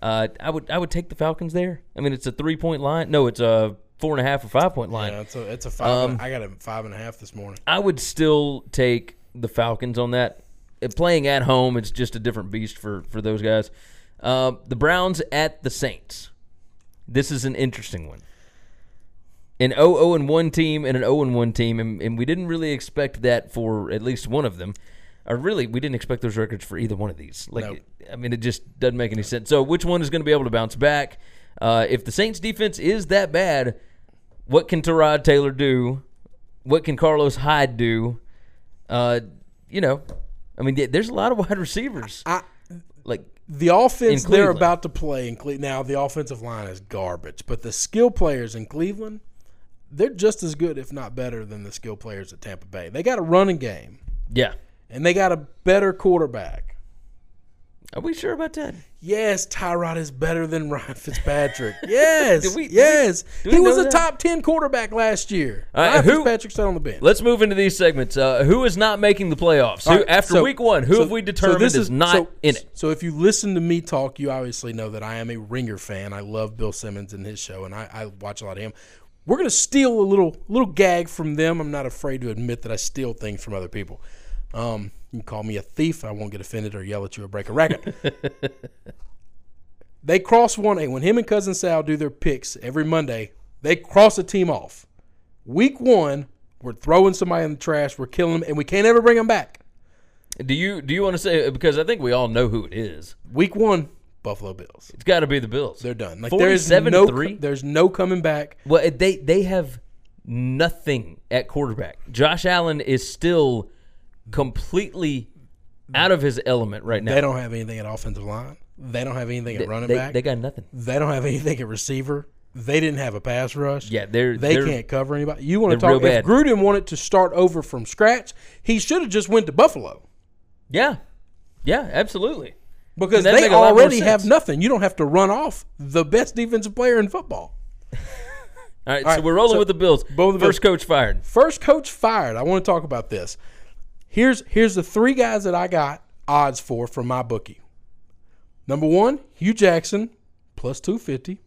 Uh, I would I would take the Falcons there. I mean, it's a three point line. No, it's a four and a half or five point line. Yeah, it's a it's a five. Um, I got a five and a half this morning. I would still take the Falcons on that. Uh, Playing at home, it's just a different beast for for those guys. Uh, the Browns at the Saints. This is an interesting one. An 0 and 1 team and an 0 and 1 team, and, and we didn't really expect that for at least one of them. Or really, we didn't expect those records for either one of these. Like, No. I mean, it just doesn't make any sense. So, which one is going to be able to bounce back? Uh, if the Saints defense is that bad, what can Tyrod Taylor do? What can Carlos Hyde do? Uh, you know, I mean, there's a lot of wide receivers. I, Like, the offense they're about to play in Cleveland. Now the offensive line is garbage, but the skill players in Cleveland, they're just as good, if not better, than the skill players at Tampa Bay. They got a running game, yeah. and they got a better quarterback. Are we sure about that? Yes, Tyrod is better than Ryan Fitzpatrick. Yes, we- yes, we he was a that? top ten quarterback last year. All right, Ryan who- Fitzpatrick sat on the bench. Let's move into these segments. Uh, who is not making the playoffs? All Who, after so- week one, who so- have we so determined this is, not so- in it? So if you listen to me talk, you obviously know that I am a Ringer fan. I love Bill Simmons and his show, and I, I watch a lot of him. We're gonna steal a little little gag from them. I'm not afraid to admit that I steal things from other people. Um, you can call me a thief. I won't get offended or yell at you or break a record. they cross one A when him and cousin Sal do their picks every Monday. They cross a team off. Week one, we're throwing somebody in the trash. We're killing them, and we can't ever bring them back. Do you do you want to say because I think we all know who it is? Week one, Buffalo Bills. It's got to be the Bills. They're done. Like there is 47 no, three. there's no coming back. Well, they they have nothing at quarterback. Josh Allen is still completely out of his element right now. They don't have anything at offensive line. They don't have anything at running they, back. they got nothing. they don't have anything at receiver. They didn't have a pass rush. Yeah, they're they they're, can't cover anybody. You want to talk? If. Gruden wanted to start over from scratch, he should have just went to Buffalo Yeah, yeah, absolutely. Because they make a lot more already have nothing. You don't have to run off the best defensive player in football. All right, All so we're rolling so with the Bills. both First coach fired. First coach fired. I want to talk about this. Here's here's the three guys that I got odds for from my bookie. Number one, Hue Jackson, plus two fifty.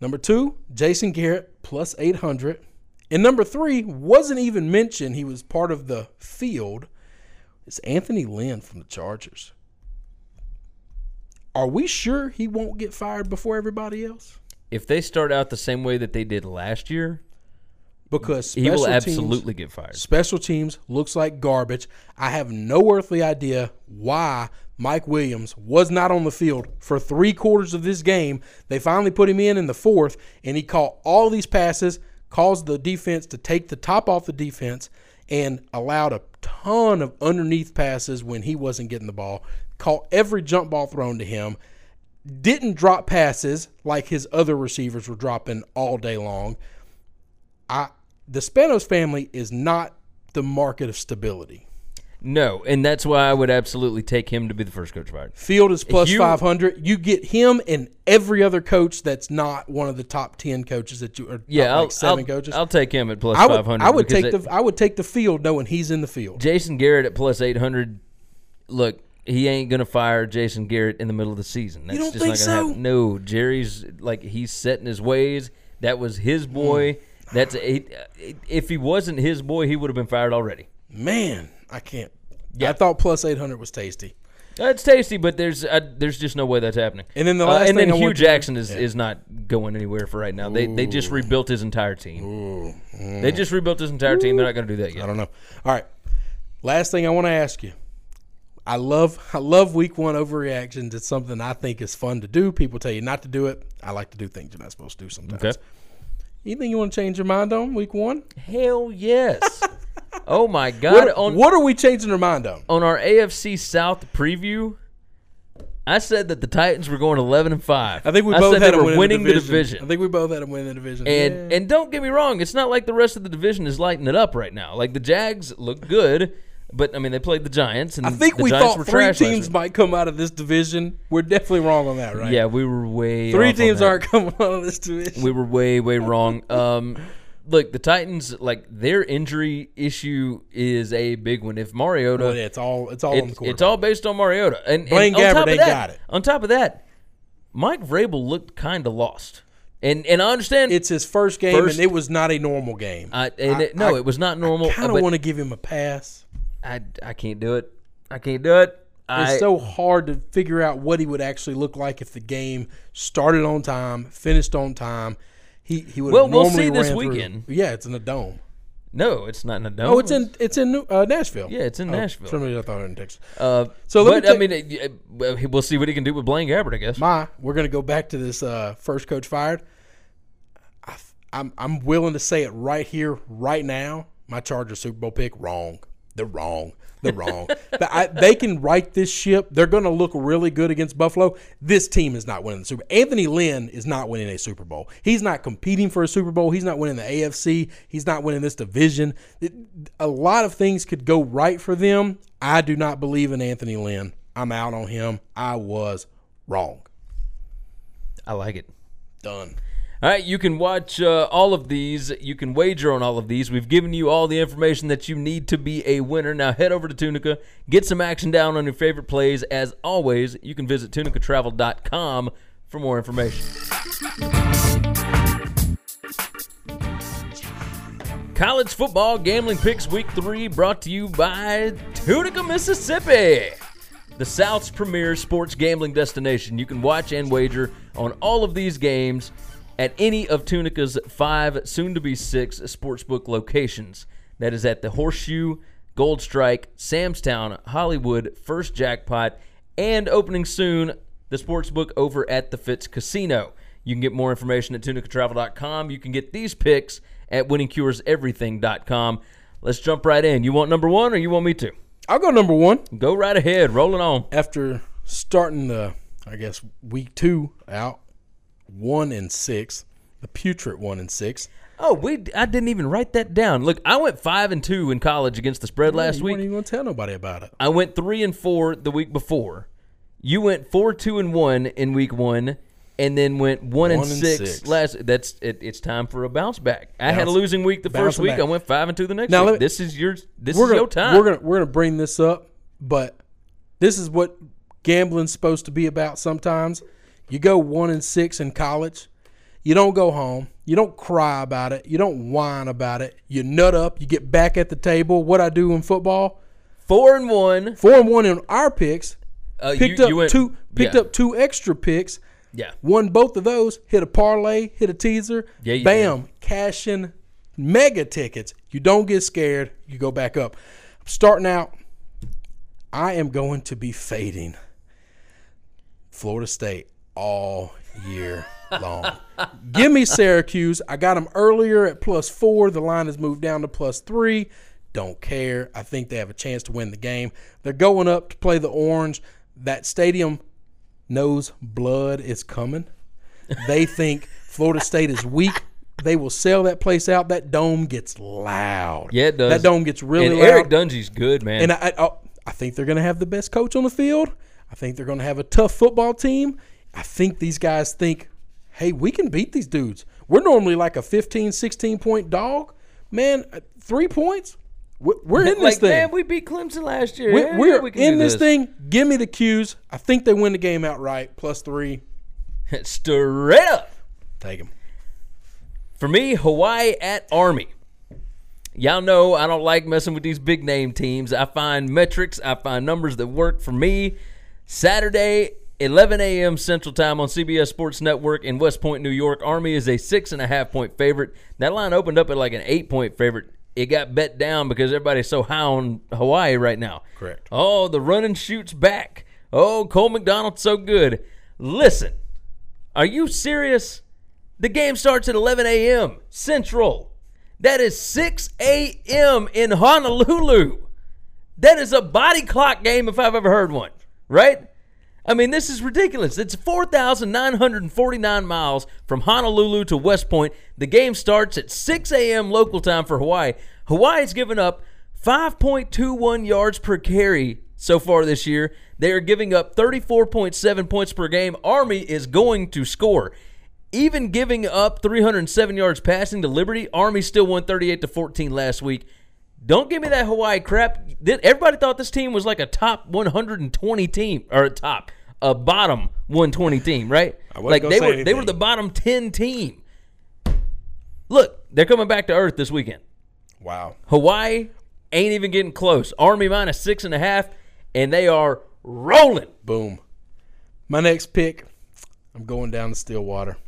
Number two, Jason Garrett plus 800. And number three, wasn't even mentioned. He was part of the field. It's Anthony Lynn from the Chargers. Are we sure he won't get fired before everybody else? If they start out the same way that they did last year, Because he will absolutely teams, get fired. special teams looks like garbage. I have no earthly idea why Mike Williams was not on the field for three quarters of this game. They finally put him in in the fourth, and he caught all these passes, caused the defense to take the top off the defense, and allowed a ton of underneath passes when he wasn't getting the ball. Caught every jump ball thrown to him. Didn't drop passes like his other receivers were dropping all day long. I the Spanos family is not the market of stability. No, and that's why I would absolutely take him to be the first coach fired. Field is plus You- 500. You get him and every other coach that's not one of the top 10 coaches that you are Yeah, I'll, like 7 I'll, coaches. I'll take him at plus I would, five hundred. I would take the I would take the field knowing he's in the field. Jason Garrett at plus eight hundred. Look, he ain't gonna fire Jason Garrett in the middle of the season. That's don't just think not gonna so? happen. No, Jerry's like he's set in his ways. That was his boy. Hmm. That's if he wasn't his boy, he would have been fired already. Man, I can't. Yeah. I thought plus 800 was tasty. That's tasty, but there's uh, there's just no way that's happening. And then the Uh, last and thing then I Hue want to- Jackson is, is not going anywhere for right now. They they just rebuilt his entire team. They just rebuilt his entire team. They're not going to do that yet. I don't know. All right. Last thing I want to ask you. I love I love week one overreactions. It's something I think is fun to do. People tell you not to do it. I like to do things you're not supposed to do sometimes. Okay. Anything you want to change your mind on week one? Hell yes. oh my God! What, on what are we changing our mind on? on our AFC South preview, I said that the Titans were going eleven and five. I think we I both had them were winning winning the the division. division. I think we both had them win the division. And Yeah. and don't get me wrong, it's not like the rest of the division is lighting it up right now. Like the Jags look good, but I mean they played the Giants, and I think we Giants thought three teams might come out of this division. We're definitely wrong on that, right? Yeah, we were way Three teams aren't coming out of this division. We were way way wrong. Um, look, the Titans like their injury issue is a big one. If Mariota, Well, yeah, it's all it's all on the It's, it's all based on Mariota. And, Blaine and on top Gabbert of ain't that, got it. On top of that, Mike Vrabel looked kind of lost. And and I understand. It's his first game, First- and it was not a normal game. I, and I- it, no, I- it was not normal. I kind of want to give him a pass. I, I can't do it. I can't do it. I, It's so hard to figure out what he would actually look like if the game started on time, finished on time. He he would Well, we'll see this through- weekend. Yeah, it's in the dome. no, it's not in a dome. Oh, it's in it's in uh, Nashville. Yeah, it's in Oh, Nashville. For some reason, I thought it in Texas. Uh, So let me but I mean, well, see what he can do with Blaine Gabbert, I guess. My, we're gonna go back to this uh, first coach fired. I, I'm I'm willing to say it right here, right now. My Chargers Super Bowl pick wrong. They're wrong. They're wrong. I, they can right this ship. They're going to look really good against Buffalo. This team is not winning the Super. Anthony Lynn is not winning a Super Bowl. He's not competing for a Super Bowl. He's not winning the AFC. He's not winning this division. It- a lot of things could go right for them. I do not believe in Anthony Lynn. I'm out on him. I was wrong. I like it. Done. All right, you can watch uh, all of these. You can wager on all of these. We've given you all the information that you need to be a winner. Now head over to Tunica, get some action down on your favorite plays. As always, you can visit tunicatravel.com for more information. College football gambling picks week three brought to you by Tunica, Mississippi the South's premier sports gambling destination. You can watch and wager on all of these games at any of Tunica's five, soon to be six, sportsbook locations. That is at the Horseshoe, Gold Strike, Sam's Town, Hollywood, First Jackpot, and opening soon, the sportsbook over at the Fitz Casino. You can get more information at tunicatravel.com. You can get these picks at winningcureseverything.com. Let's jump right in. You want number one or you want me to? I'll go number one. Go right ahead. Rolling on. After starting the, I guess, week two out, one and six, the putrid one and six. Oh, we I didn't even write that down. Look, I went 5 and 2 in college against the spread last you week. weren't even going to tell nobody about it. I went 3 and 4 the week before. You went 4 2 and 1 in week 1 and then went 1, and One and 6, six. last that's it, it's time for a bounce back. I had a Bounce- losing week the first bouncing week. back. I went 5 and 2 the next Now, week. let me- this is your this is your time. We're gonna we're gonna bring this up, but this is what gambling's supposed to be about. Sometimes you go one and six in college, You don't go home. You don't cry about it. You don't whine about it. You nut up. You get back at the table. What I do in football, Four and one. four and one in our picks. Uh, Picked you, up you went, two. Picked yeah, up two extra picks. Yeah. Won both of those. Hit a parlay. Hit a teaser. Yeah, Bam. Cashing mega tickets. You don't get scared. You go back up. Starting out, I am going to be fading Florida State all year long. Give me Syracuse. I got them earlier at plus four. The line has moved down to plus three. Don't care. I think they have a chance to win the game. They're going up to play the Orange. That stadium knows blood is coming. They think Florida State is weak. They will sell that place out. That dome gets loud. Yeah, it does. That dome gets really and loud. Eric Dungey's good, man. And I, I, oh, I think they're going to have the best coach on the field. I think they're going to have a tough football team. I think these guys think, hey, we can beat these dudes. We're normally like a 15, 16 point dog. Man, uh, three points? We're in this like, thing. man, we beat Clemson last year. We're, Yeah, we're we in do this thing. Give me the 'Cuse. I think they win the game outright. Plus three. Straight up. Take them. For me, Hawaii at Army. Y'all know I don't like messing with these big name teams. I find metrics, I find numbers that work for me. Saturday, 11 a.m. Central Time on CBS Sports Network in West Point, New York. Army is a six and a half point favorite. That line opened up at like an eight point favorite. It got bet down because everybody's so high on Hawaii right now. Correct. Oh, the running shoots back. Oh, Cole McDonald's so good. Listen, are you serious? The game starts at 11 a.m. Central. That is 6 a.m. in Honolulu. That is a body clock game if I've ever heard one, right? I mean, this is ridiculous. It's 4,949 miles from Honolulu to West Point. The game starts at 6 a.m. local time for Hawaii. Hawaii's given up 5.21 yards per carry so far this year. They are giving up 34.7 points per game. Army is going to score. Even giving up 307 yards passing to Liberty, Army still won 38 to 14 last week. Don't give me that Hawaii crap. Everybody thought this team was like a top 120 team or a top, a bottom 120 team, right? I wasn't like they say were they were the bottom 10 team. Look, they're coming back to earth this weekend. Wow. Hawaii ain't even getting close. Army minus six and a half, and they are rolling. Boom. My next pick, I'm going down to Stillwater.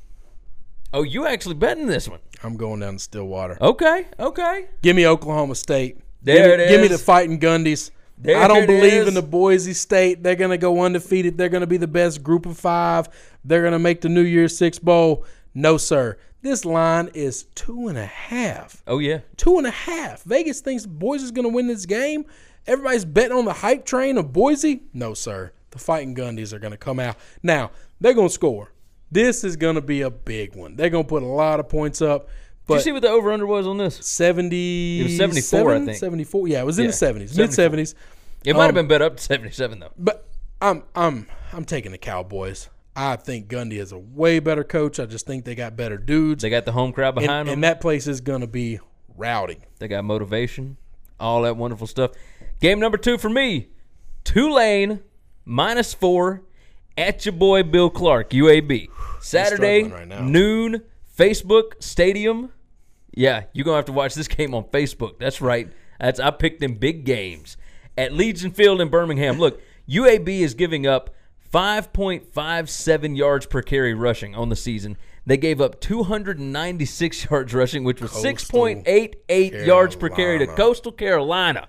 Oh, you actually betting this one? I'm going down to Stillwater. Okay, okay. Give me Oklahoma State. There give me, it Give me the fighting Gundies. There I don't believe is. in the Boise State. They're going to go undefeated. They're going to be the best group of five. They're going to make the New Year's Six Bowl. No, sir. This line is two and a half. Oh yeah. Two and a half. Vegas thinks Boise is going to win this game. Everybody's betting on the hype train of Boise. No, sir. The fighting Gundies are going to come out. Now, they're going to score. This is going to be a big one. They're going to put a lot of points up. Did But you see what the over under was on this? 70 It was 74, I think. 74 yeah it was in Yeah, the 70s mid 70s It might have Um, been bet up to seventy seven though. but i'm i'm i'm taking the cowboys i think gundy is a way better coach i just think they got better dudes They got the home crowd and, behind them. and that place is gonna be rowdy They got motivation, all that wonderful stuff. Game number two for me Tulane minus four at your boy Bill Clark, UAB. Saturday, right noon, Facebook Stadium. Yeah, you're going to have to watch this game on Facebook. That's right. That's I picked them big games. At Legion Field in Birmingham. Look, UAB is giving up 5.57 yards per carry rushing on the season. They gave up 296 yards rushing, which was Coastal 6.88 yards per carry to Coastal Carolina.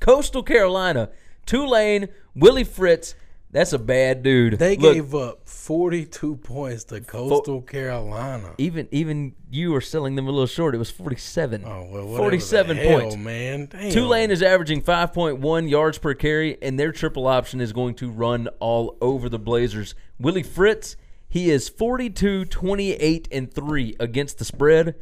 Coastal Carolina, Tulane, Willie Fritz. That's a bad dude. they Look, gave up 42 points to coastal carolina even even you were selling them a little short. It was 47. oh well 47 the hell, points. man Damn. Tulane is averaging 5.1 yards per carry, and their triple option is going to run all over the Blazers. Willie Fritz, he is 42, 28, and 3 against the spread.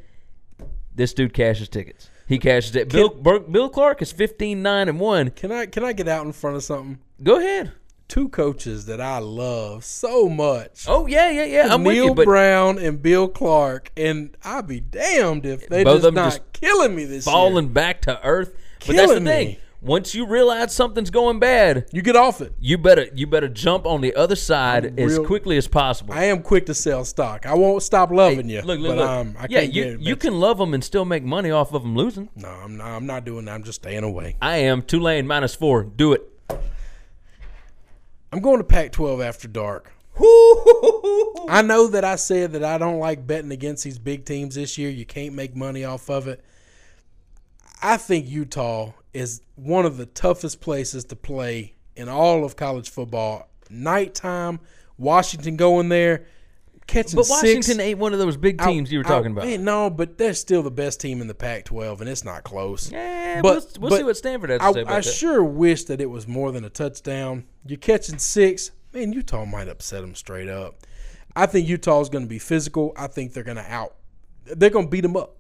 This dude cashes tickets. He cashes it. Bill, Bill Clark is 15, 9, and 1. can i can i get out in front of something Go ahead. Two coaches that i love so much Oh, yeah, yeah, yeah. I'm with Neal you. But Brown and Bill Clark, and I'd be damned if they Both just of them not just killing me this year. falling back to earth. But that's the thing. me. Once you realize something's going bad, You get off it. you better you better jump on the other side as quickly as possible. I am quick to sell stock. I won't stop loving you. look, look, but look. Um, I yeah, can't you you can love them and still make money off of them losing. No, I'm not. I'm not doing that. I'm just staying away. I am Tulane minus four. Do it. I'm going to Pac-12 after dark. I know that I said that I don't like betting against these big teams this year. You can't make money off of it. I think Utah is one of the toughest places to play in all of college football. Nighttime, Washington going there, catching But six. Washington ain't one of those big teams you were talking about. man, no, but they're still the best team in the Pac-12, and it's not close. Yeah, But- we'll, we'll but see what Stanford has to I, say about I that. sure wish that it was more than a touchdown. You're catching six. Man, Utah might upset them straight up. I think Utah's going to be physical. I think they're going to out. They're going to beat them up.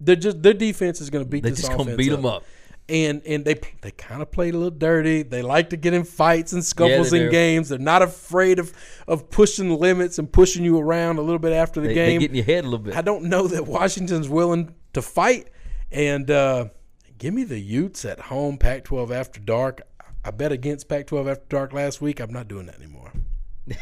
They're just their defense is going to beat They're this just gonna offense beat 'em up. And and they they kind of played a little dirty. They like to get in fights and scuffles they in do. games. They're not afraid of of pushing limits and pushing you around a little bit after the They, they game. get in your head a little bit. I don't know that Washington's willing to fight. And uh, give me the Utes at home, Pac 12 after dark. I bet against Pac 12 after dark last week. I'm not doing that anymore.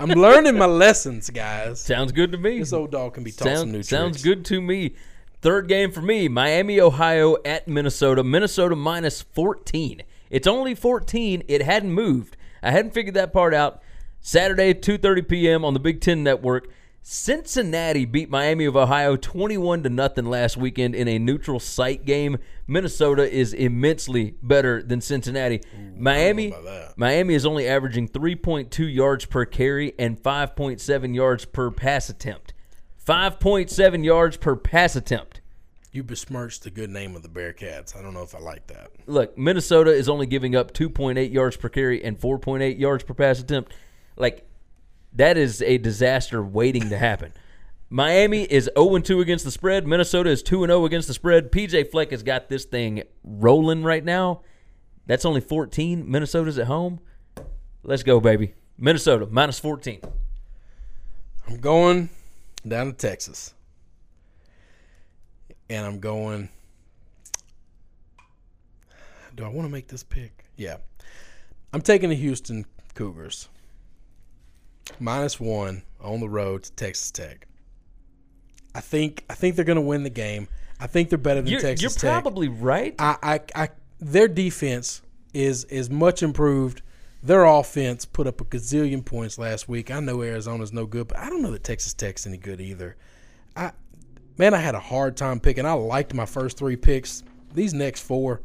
I'm learning my lessons, guys. Sounds good to me. This old dog can be taught some new Sounds, sounds tricks. good to me. Third game for me Miami, Ohio at Minnesota. Minnesota minus 14. It's only 14. It hadn't moved. I hadn't figured that part out. Saturday, 2:30 p.m. on the Big Ten Network. Cincinnati beat Miami of Ohio 21 to nothing last weekend in a neutral site game. Minnesota is immensely better than Cincinnati. Miami. Miami is only averaging 3.2 yards per carry and 5.7 yards per pass attempt. 5.7 yards per pass attempt. You besmirched the good name of the Bearcats. I don't know if I like that. Look, Minnesota is only giving up 2.8 yards per carry and 4.8 yards per pass attempt. Like, that is a disaster waiting to happen. Miami is 0 2 against the spread. Minnesota is 2 0 against the spread. PJ Fleck has got this thing rolling right now. That's only 14. Minnesota's at home. Let's go, baby. Minnesota, minus 14. I'm going down to Texas. And I'm going. Do I want to make this pick? Yeah. I'm taking the Houston Cougars. Minus one on the road to Texas Tech. I think I think they're going to win the game. I think they're better than You're, Texas you're Tech. probably right. I, I, I, their defense is is much improved. Their offense put up a gazillion points last week. I know Arizona's no good, but I don't know that Texas Tech's any good either. I, man, I had a hard time picking. I liked my first three picks. These next four,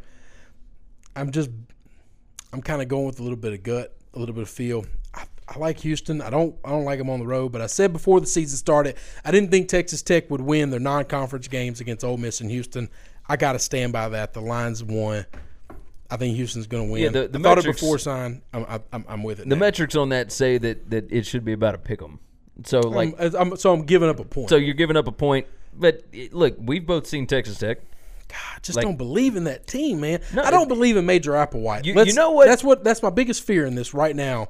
I'm just, I'm kind of going with a little bit of gut, a little bit of feel. I, I like Houston. I don't, I don't like them on the road. But I said before the season started, I didn't think Texas Tech would win their non-conference games against Ole Miss and Houston. I got to stand by that. The line's won. I think Houston's going to win. Yeah, the- the I thought it metrics- before sign. I'm, I'm, I'm with it. the now. metrics on that say that, that it should be about a pick 'em. So, like, I'm, I'm- so I'm giving up a point. so you're giving up a point. But look, we've both seen Texas Tech. I just like- don't believe in that team, man. No, I don't believe in Major Applewhite. You- you know what? That's what that's my biggest fear in this right now.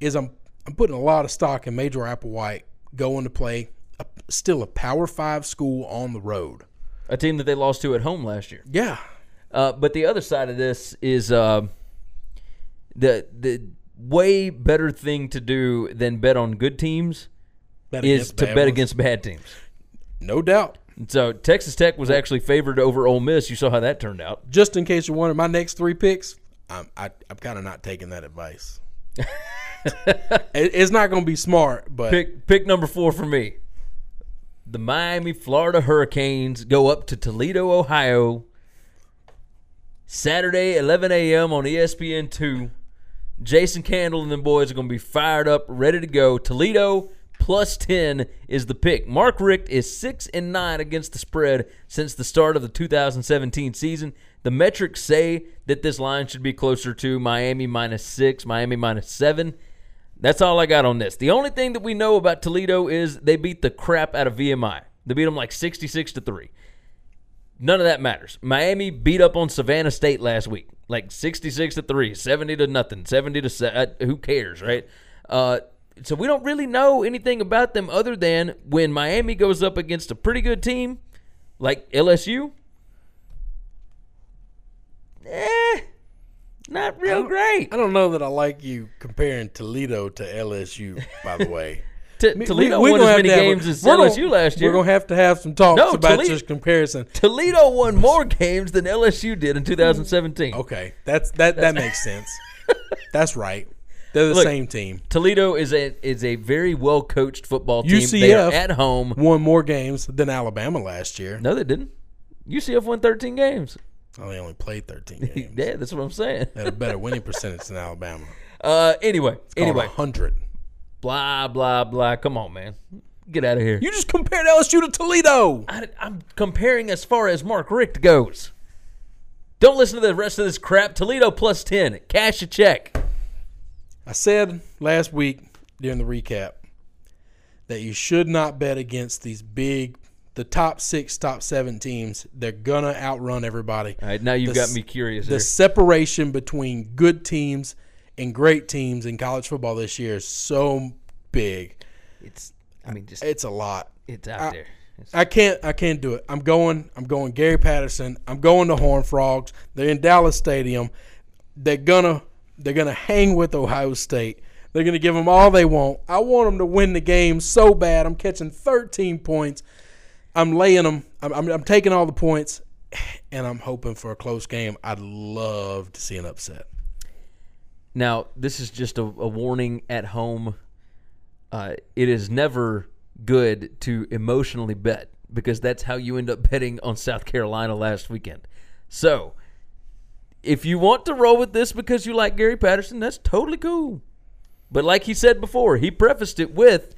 Is I'm I'm putting a lot of stock in Major Applewhite going to play a, still a Power Five school on the road. a team that they lost to at home last year. Yeah, Uh, but the other side of this is uh, the the way better thing to do than bet on good teams bet is to bet ones. against bad teams. no doubt. So Texas Tech was actually favored over Ole Miss. You saw how that turned out. Just in case you're wondering, my next three picks, I'm I, I'm kind of not taking that advice. it, it's not going to be smart, but Pick pick number four for me. The Miami, Florida Hurricanes go up to Toledo, Ohio. Saturday, 11 a.m. on E ESPN two. Jason Candle and the boys are going to be fired up, ready to go. Toledo plus 10 is the pick. Mark Richt is 6 and 9 against the spread since the start of the 2017 season. The metrics say that this line should be closer to Miami minus 6, Miami minus 7. That's all I got on this. The only thing that we know about Toledo is they beat the crap out of VMI. They beat them like 66 to 3. None of that matters. Miami beat up on Savannah State last week, like 66 to 3, 70 to nothing, 70 to se- uh, who cares, right? Uh, so we don't really know anything about them other than when Miami goes up against a pretty good team like LSU. Eh, not real great. I don't know that I like you comparing Toledo to LSU. By the way, T- Toledo we- we won as many games as LSU last year. We're gonna have to have some talks No, about Toledo- this comparison. Toledo won more games than LSU did in 2017. Okay, that's that. That makes sense. That's right. They're the Look, same team. Toledo is a is a very well coached football team. they are UCF at home. Won more games than Alabama last year. No, they didn't. UCF won 13 games. Oh, they only played 13 games. Yeah, that's what I'm saying. They had a better winning percentage than Alabama. Uh, anyway, Anyway, anyway, 100. Blah blah blah. Come on, man, get out of here. You just compared LSU to Toledo. I, am comparing as far as Mark Richt goes. Don't listen to the rest of this crap. Toledo plus 10. Cash a check. I said last week during the recap that you should not bet against these big, the top six, top seven teams. They're gonna outrun everybody. All right, now you've The got me curious The separation between good teams and great teams in college football this year is so big. It's, I mean, just It's a lot. it's out I- there. It's- I can't. I can't do it. I'm going. I'm going. Gary Patterson. I'm going to Horn Frogs. They're in Dallas Stadium. They're gonna. They're gonna hang with Ohio State. They're gonna give them all they want. I want them to win the game so bad. I'm catching 13 points. I'm laying them. I'm, I'm, I'm taking all the points, and I'm hoping for a close game. I'd love to see an upset. Now, this is just a, a warning at home. Uh, it is never good to emotionally bet because that's how you end up betting on South Carolina last weekend. So, if you want to roll with this because you like Gary Patterson, that's totally cool. But like he said before, he prefaced it with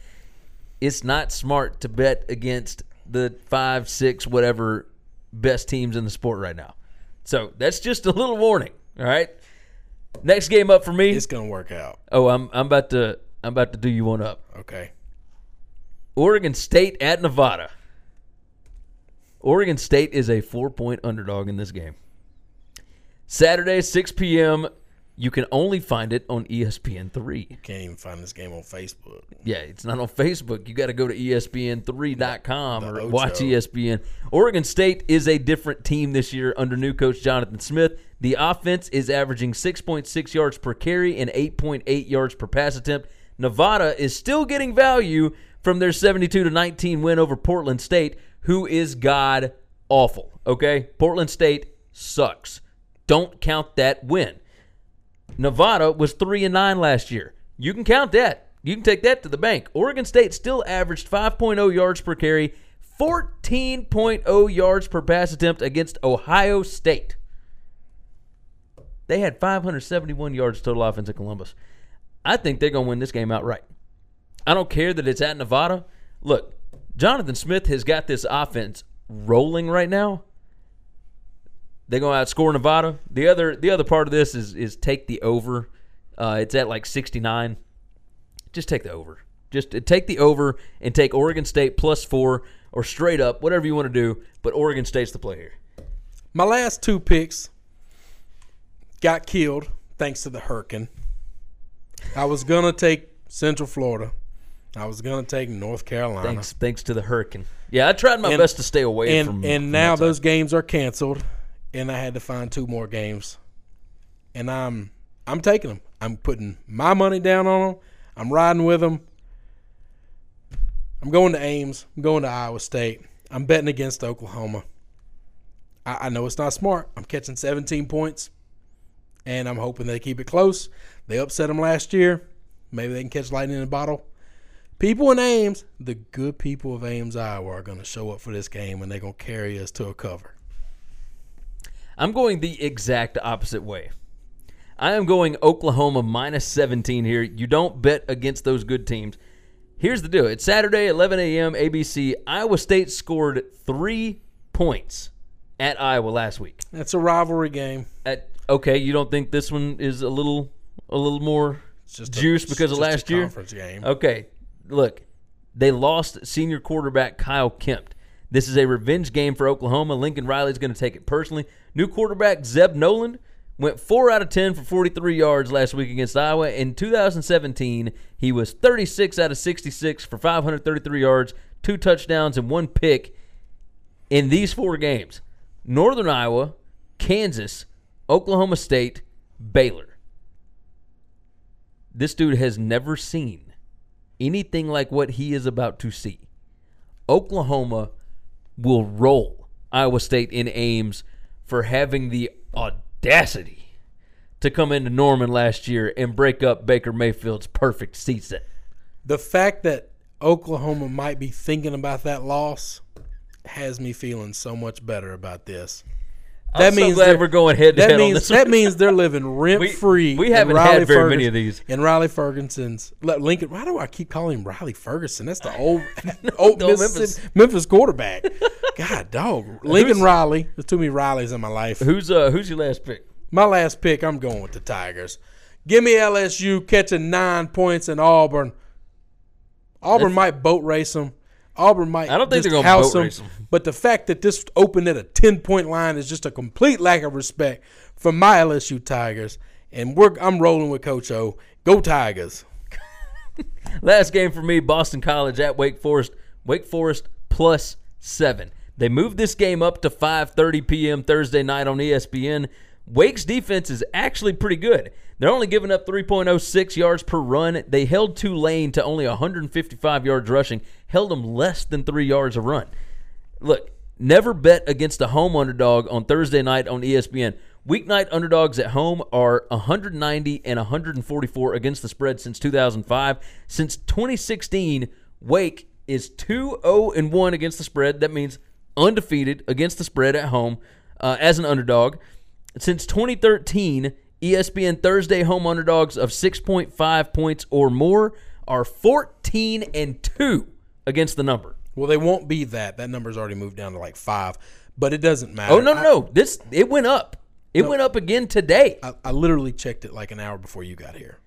it's not smart to bet against the five, six, whatever best teams in the sport right now. So that's just a little warning. All right. Next game up for me. It's gonna work out. Oh, I'm I'm about to I'm about to do you one up. Okay. Oregon State at Nevada. Oregon State is a four point underdog in this game. Saturday, 6 p.m. You can only find it on ESPN three. Can't even find this game on Facebook. Yeah, it's not on Facebook. You got to go to E ESPN3.com The or Ocho. watch ESPN. Oregon State is a different team this year under new coach Jonathan Smith. The offense is averaging 6.6 yards per carry and 8.8 yards per pass attempt. Nevada is still getting value from their 72 to 19 win over Portland State, who is god awful. Okay? Portland State sucks. Don't count that win. Nevada was 3 and 9 last year. You can count that. You can take that to the bank. Oregon State still averaged 5.0 yards per carry, 14.0 yards per pass attempt against Ohio State. They had 571 yards total offense at Columbus. I think they're going to win this game outright. I don't care that it's at Nevada. Look, Jonathan Smith has got this offense rolling right now. They're going to outscore Nevada. The other the other part of this is is take the over. Uh, it's at like 69. Just take the over. Just uh, take the over and take Oregon State plus four or straight up, whatever you want to do. But Oregon State's the play here. My last two picks got killed thanks to the hurricane. I was gonna take Central Florida. I was gonna take North Carolina. Thanks, thanks to the hurricane. Yeah, I tried my And- best to stay away and from. and now those games are canceled, and I had to find two more games, and I'm I'm taking them. I'm putting my money down on them. I'm riding with them. I'm going to Ames. I'm going to Iowa State. I'm betting against Oklahoma. I, I know it's not smart. I'm catching 17 points, and I'm hoping they keep it close. They upset them last year. Maybe they can catch lightning in a bottle. People in Ames, the good people of Ames, Iowa, are going to show up for this game, and they're going to carry us to a cover. I'm going the exact opposite way. I am going Oklahoma minus 17 here. You don't bet against those good teams. Here's the deal. It's Saturday, 11 a.m. ABC. Iowa State scored three points at Iowa last week. That's a rivalry game. At okay, you don't think this one is a little a little more a- juice it's because of a last year? conference game. Okay, look, they lost senior quarterback Kyle Kempt. This is a revenge game for Oklahoma. Lincoln Riley's going to take it personally. New quarterback Zeb Noland went 4 out of 10 for 43 yards last week against Iowa. In 2017, he was 36 out of 66 for 533 yards, two touchdowns, and one pick in these four games. Northern Iowa, Kansas, Oklahoma State, Baylor. This dude has never seen anything like what he is about to see. Oklahoma will roll Iowa State in Ames for having the audacity to come into Norman last year and break up Baker Mayfield's perfect season. The fact that Oklahoma might be thinking about that loss has me feeling so much better about this. I'm so glad they're- we're going head to that head on means this that means they're living rent free. we haven't had very many of these. In Riley Ferguson's Lincoln, why do I keep calling him Riley Ferguson? That's the old, old old Mississippi- Memphis. quarterback. God, dog. Lincoln Riley. There's too many Rileys in my life. Who's uh who's your last pick? My last pick, I'm going with the Tigers. Give me LSU catching nine points in Auburn. Auburn might boat race them. Auburn might. I don't think they're gonna house boat them. race 'em. But the fact that this opened at a ten point line is just a complete lack of respect for my LSU Tigers. And we're I'm rolling with Coach O. Go Tigers. Last game for me, Boston College at Wake Forest. Wake Forest plus seven. They moved this game up to 5:30 p.m. Thursday night on ESPN. Wake's defense is actually pretty good. They're only giving up 3.06 yards per run. They held Tulane to only 155 yards rushing, held them less than three yards a run. Look, never bet against a home underdog on Thursday night on ESPN. Weeknight underdogs at home are 190 and 144 against the spread since 2005. Since 2016, Wake is 2 0 and 1 against the spread. That means undefeated against the spread at home uh, as an underdog. Since 2013, ESPN Thursday home underdogs of 6.5 points or more are 14 and 2 against the number. Well, they won't be that. That number's already moved down to like five. But it doesn't matter. Oh no, no, no! This it went up. It went up again today. I, I literally checked it like an hour before you got here.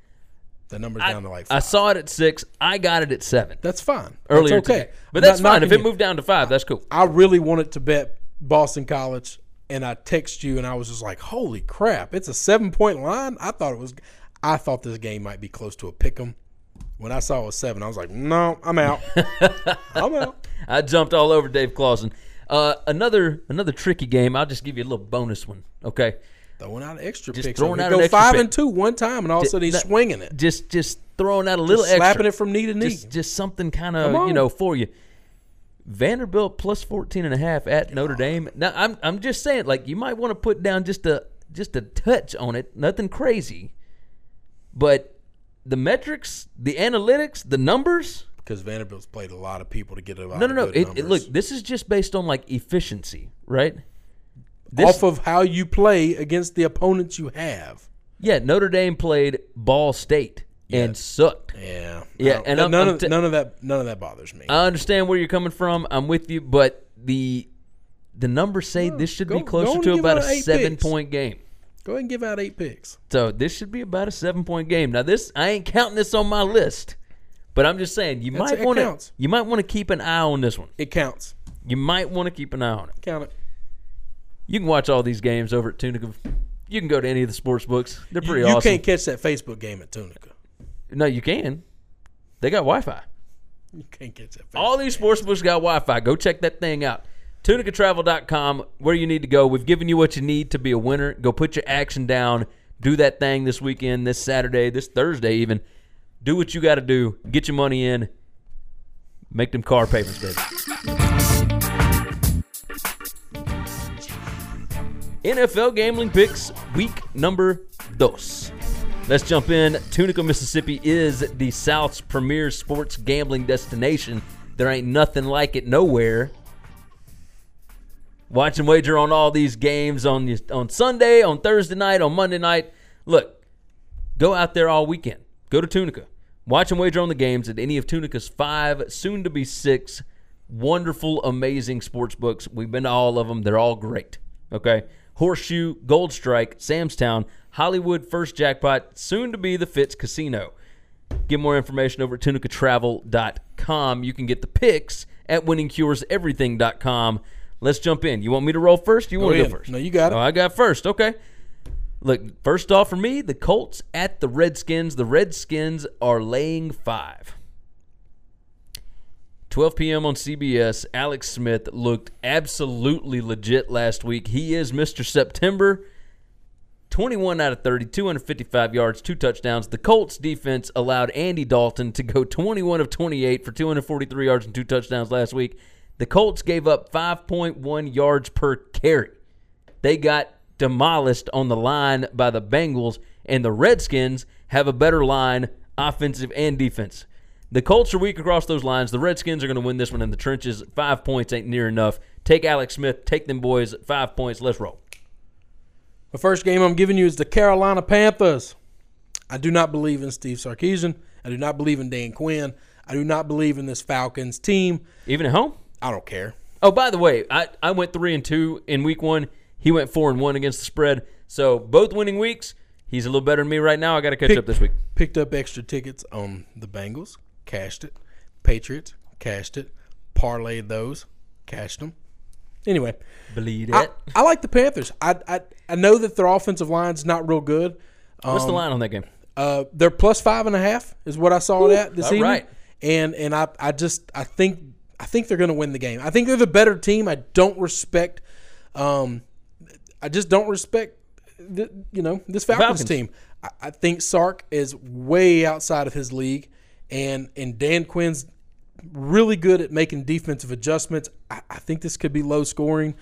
The number's I, down to like I saw it at six. I got it at seven that's fine. earlier that's okay. today. But I'm that's fine. If it you. moved down to five, that's cool. I really wanted to bet Boston College, and I text you, and I was just like, "Holy crap! It's a seven point line." I thought it was. I thought this game might be close to a pick 'em. When I saw it was seven, I was like, "No, I'm out. I'm out." I jumped all over Dave Clawson. Uh, another another tricky game. I'll just give you a little bonus one. Okay, Throwing out extra Just picks. throwing out Go extra five pick. and two one time, and all of a sudden he's that- swinging it, just just throwing out a little slapping extra. it from knee to knee. just just something kind of you know for you. Vanderbilt plus 14 and a half at Notre Dame. Now I'm I'm just saying like you might want to put down just a just a touch on it, nothing crazy. But the metrics, the analytics, the numbers, because Vanderbilt's played a lot of people to get a lot no no no. It, it, look, this is just based on like efficiency, right? This, off of how you play against the opponents you have. yeah, Notre Dame played Ball State and sucked. Yeah, Yeah, and I'm- none I'm of none of that none of that bothers me. I understand where you're coming from. I'm with you, but the the numbers say this should be closer to about a seven picks. point game. Go ahead and give out eight picks. So this should be about a seven point game. Now this I ain't counting this on my list, but I'm just saying you That's- might want to you might want to keep an eye on this one. It counts. You might want to keep an eye on it. Count it. You can watch all these games over at Tunica. You can go to any of the sports books. They're You, pretty you awesome. You can't catch that Facebook game at Tunica. No, you can. They got Wi-Fi. You can't catch that. All these sports books got Wi-Fi. Go check that thing out. TunicaTravel.com, where you need to go. We've given you what you need to be a winner. Go put your action down. Do that thing this weekend, this Saturday, this Thursday, even. Do what you got to do. Get your money in. Make them car payments, baby. NFL gambling picks, week number dos. Let's jump in. Tunica, Mississippi is the South's premier sports gambling destination. There ain't nothing like it nowhere. Watch and wager on all these games on on Sunday, on Thursday night, on Monday night. Look, go out there all weekend. Go to Tunica. Watch and wager on the games at any of Tunica's five, soon to be six, wonderful, amazing sports books. We've been to all of them. They're all great. Okay. Horseshoe, Gold Strike, Sam's Town, Hollywood First Jackpot, soon to be the Fitz Casino. Get more information over at tunicatravel.com. You can get the picks at winningcureseverything.com. Let's jump in. You want me to roll first? You want to go first? No, you got it. Oh, I got first. Okay. Look, first off for me, the Colts at the Redskins. The Redskins are laying five. 12 p.m. on CBS. Alex Smith looked absolutely legit last week. He is Mr. September. 21 out of 30, 255 yards, two touchdowns. The Colts defense allowed Andy Dalton to go 21 of 28 for 243 yards and two touchdowns last week. The Colts gave up 5.1 yards per carry. They got demolished on the line by the Bengals, and the Redskins have a better line, offensive and defense. The Colts are weak across those lines. The Redskins are going to win this one in the trenches. Five points ain't near enough. Take Alex Smith. Take them boys. Five points. Let's roll. The first game I'm giving you is the Carolina Panthers. I do not believe in Steve Sarkisian. I do not believe in Dan Quinn. I do not believe in this Falcons team. Even at home? I don't care. Oh, by the way, I, I went three and two in week one. He went four and one against the spread. So both winning weeks. He's a little better than me right now. I got to catch Pick- up this week. Picked up extra tickets on the Bengals, cashed it. Patriots, cashed it. Parlayed those, cashed them. Anyway, Believe I, it. I like the Panthers. I, I I know that their offensive line's not real good. What's the line on that game? Uh, they're plus five and a half is what I saw it at this evening. right. And and I I just I think I think they're going to win the game. I think they're the better team. I don't respect. Um, I just don't respect. The, you know this Falcons, Falcons. team. I, I think Sark is way outside of his league, and and Dan Quinn's really good at making defensive adjustments. I, I think this could be low scoring.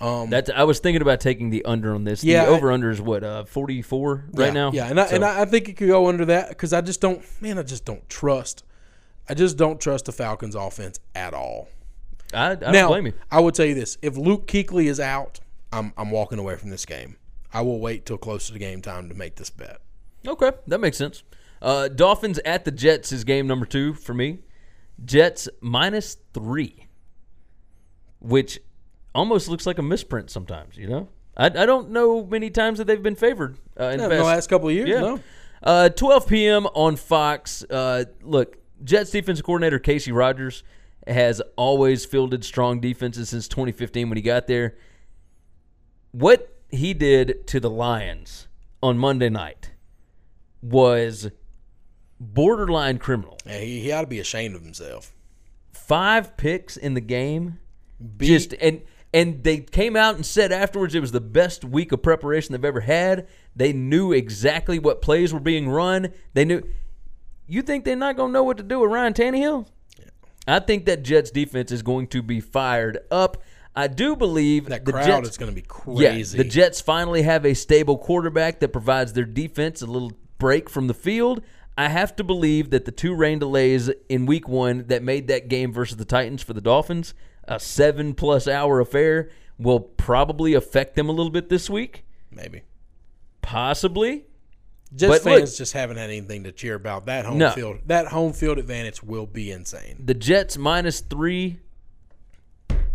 Um, That's I was thinking about taking the under on this. Yeah, the over under is what uh, forty four right yeah, now. Yeah, and I, So, and I, think it could go under that because I just don't, man, I just don't trust. I just don't trust the Falcons' offense at all. I, I don't now, blame you. I will tell you this: if Luke Kuechly is out, I'm I'm walking away from this game. I will wait till close to the game time to make this bet. Okay, that makes sense. Uh, Dolphins at the Jets is game number two for me. Jets minus three, which almost looks like a misprint sometimes. You know, I, I don't know many times that they've been favored uh, in Yeah, past- the last couple of years, Yeah. no. Uh, 12 p.m. on Fox. Uh, look, Jets defensive coordinator Kacy Rodgers has always fielded strong defenses since 2015 when he got there. What he did to the Lions on Monday night was borderline criminal. Yeah, he, he ought to be ashamed of himself. Five picks in the game. Beat- Just and and they came out and said afterwards it was the best week of preparation they've ever had. They knew exactly what plays were being run. They knew. You think they're not going to know what to do with Ryan Tannehill? I think that Jets defense is going to be fired up. I do believe That the crowd Jets, is going to be yeah, crazy. the Jets finally have a stable quarterback that provides their defense a little break from the field. I have to believe that the two rain delays in week one that made that game versus the Titans for the Dolphins, a seven plus hour affair, will probably affect them a little bit this week. Maybe. Possibly. Jets But look- fans just haven't had anything to cheer about. That home No. field, that home field advantage will be insane. The Jets minus three.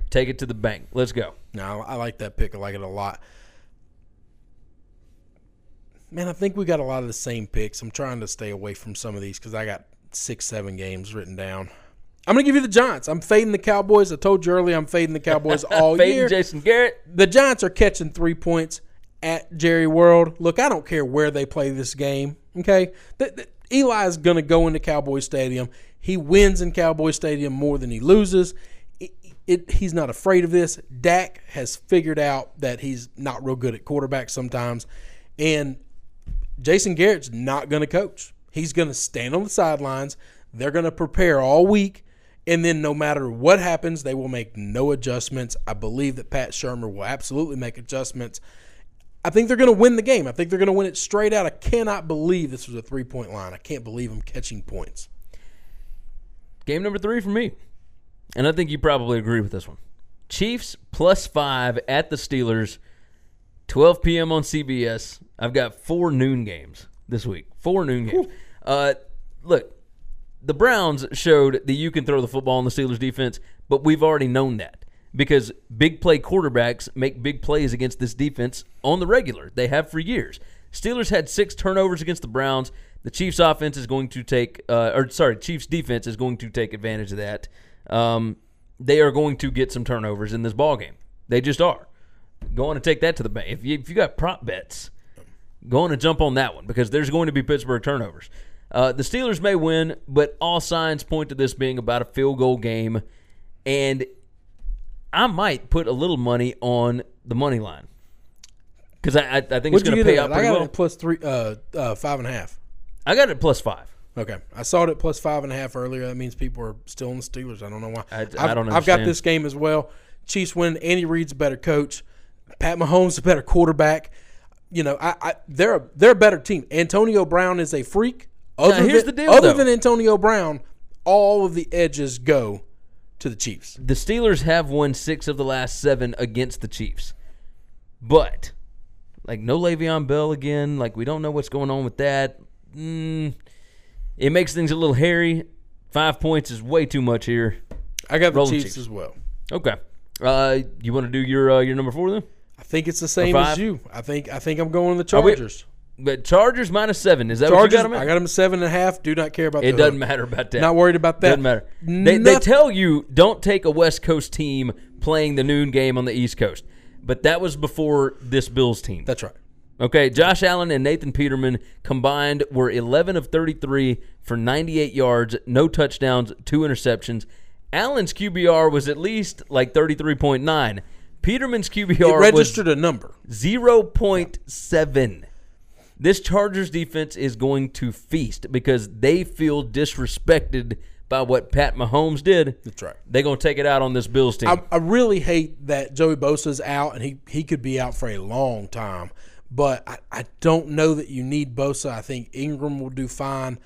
Take it to the bank. Let's go. No, I like that pick. I like it a lot. Man, I think we got a lot of the same picks. I'm trying to stay away from some of these because I got six, seven games written down. I'm going to give you the Giants. I'm fading the Cowboys. I told you earlier I'm fading the Cowboys all Fading year. Jason Garrett. the Giants are catching three points at Jerry World. Look, I don't care where they play this game. Okay, Th- th- Eli is going to go into Cowboy Stadium. He wins in Cowboy Stadium more than he loses. It, it, he's not afraid of this. Dak has figured out that he's not real good at quarterback sometimes, and Jason Garrett's not going to coach. He's going to stand on the sidelines. They're going to prepare all week, and then no matter what happens, they will make no adjustments. I believe that Pat Shurmur will absolutely make adjustments. I think they're going to win the game. I think they're going to win it straight out. I cannot believe this was a three point line. I can't believe I'm catching points. Game number three for me. And I think you probably agree with this one. Chiefs plus five at the Steelers, 12 p.m. on CBS. I've got four noon games this week. Four noon games. Uh, look, the Browns showed that you can throw the football on the Steelers defense, but we've already known that because big play quarterbacks make big plays against this defense on the regular. They have for years. Steelers had six turnovers against the Browns. The Chiefs' offense is going to take, uh, or sorry, Chiefs' defense is going to take advantage of that. Um, they are going to get some turnovers in this ball game. They just are. Going to take that to the bank. If you, if you got prop bets, going to jump on that one because there's going to be Pittsburgh turnovers. Uh, the Steelers may win, but all signs point to this being about a field goal game, and I might put a little money on the money line. because I, I I think it's What'd you going to pay out? I got well. it at plus three, uh, uh, five and a half. I got it plus five. Okay, I saw it at plus five and a half earlier. That means people are still on the Steelers. I don't know why. I- I don't I've got this game as well. Chiefs win. Andy Reid's a better coach. Pat Mahomes a better quarterback. You know, I, I they're a, they're a better team. Antonio Brown is a freak. Other here's than, the deal, Other though. than Antonio Brown, all of the edges go to the Chiefs. The Steelers have won six of the last seven against the Chiefs, but like no Le'Veon Bell again. Like we don't know what's going on with that. Mm, it makes things a little hairy. Five points is way too much here. I got the Chiefs, Chiefs. as well. Okay, uh, you want to do your uh, your number four then? I think it's the same as you. I think I think I'm going the Are we- Chargers. But Chargers minus seven. Is that what Chargers. you got 'em at? I got them at seven and a half. Do not care about. It the doesn't hook. matter about that. Not worried about that. Doesn't matter. They, they tell you don't take a West Coast team playing the noon game on the East Coast, but that was before this Bills team. That's right. Okay, Josh Allen and Nathan Peterman combined were 11 of 33 for 98 yards, no touchdowns, two interceptions. Allen's QBR was at least like 33.9. Peterman's It QBR registered a number. was 0.7. This Chargers defense is going to feast because they feel disrespected by what Pat Mahomes did. That's right. They're going to take it out on this Bills team. I, I really hate that Joey Bosa's out, and he, he could be out for a long time. But I, I don't know that you need Bosa. I think Ingram will do fine.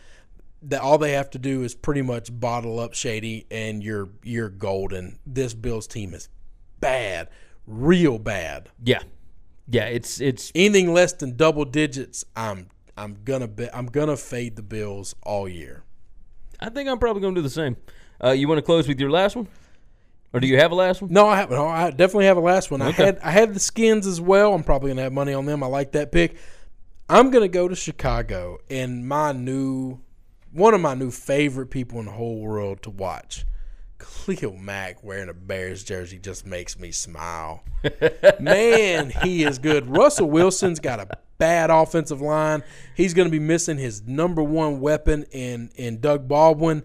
That all they have to do is pretty much bottle up Shady, and you're you're golden. This Bills team is bad, real bad. yeah. Yeah, it's it's Anything less than double digits, I'm I'm gonna bet I'm gonna fade the Bills all year. I think I'm probably going to do the same. Uh, you want to close with your last one? Or do you have a last one? No, I have. No, I definitely have a last one. I had I had the Skins as well. I'm probably gonna have money on them. I like that pick. I'm gonna go to Chicago and my new one of my new favorite people in the whole world to watch. Khalil Mack wearing a Bears jersey just makes me smile. Man, he is good. Russell Wilson's got a bad offensive line. He's going to be missing his number one weapon in in Doug Baldwin.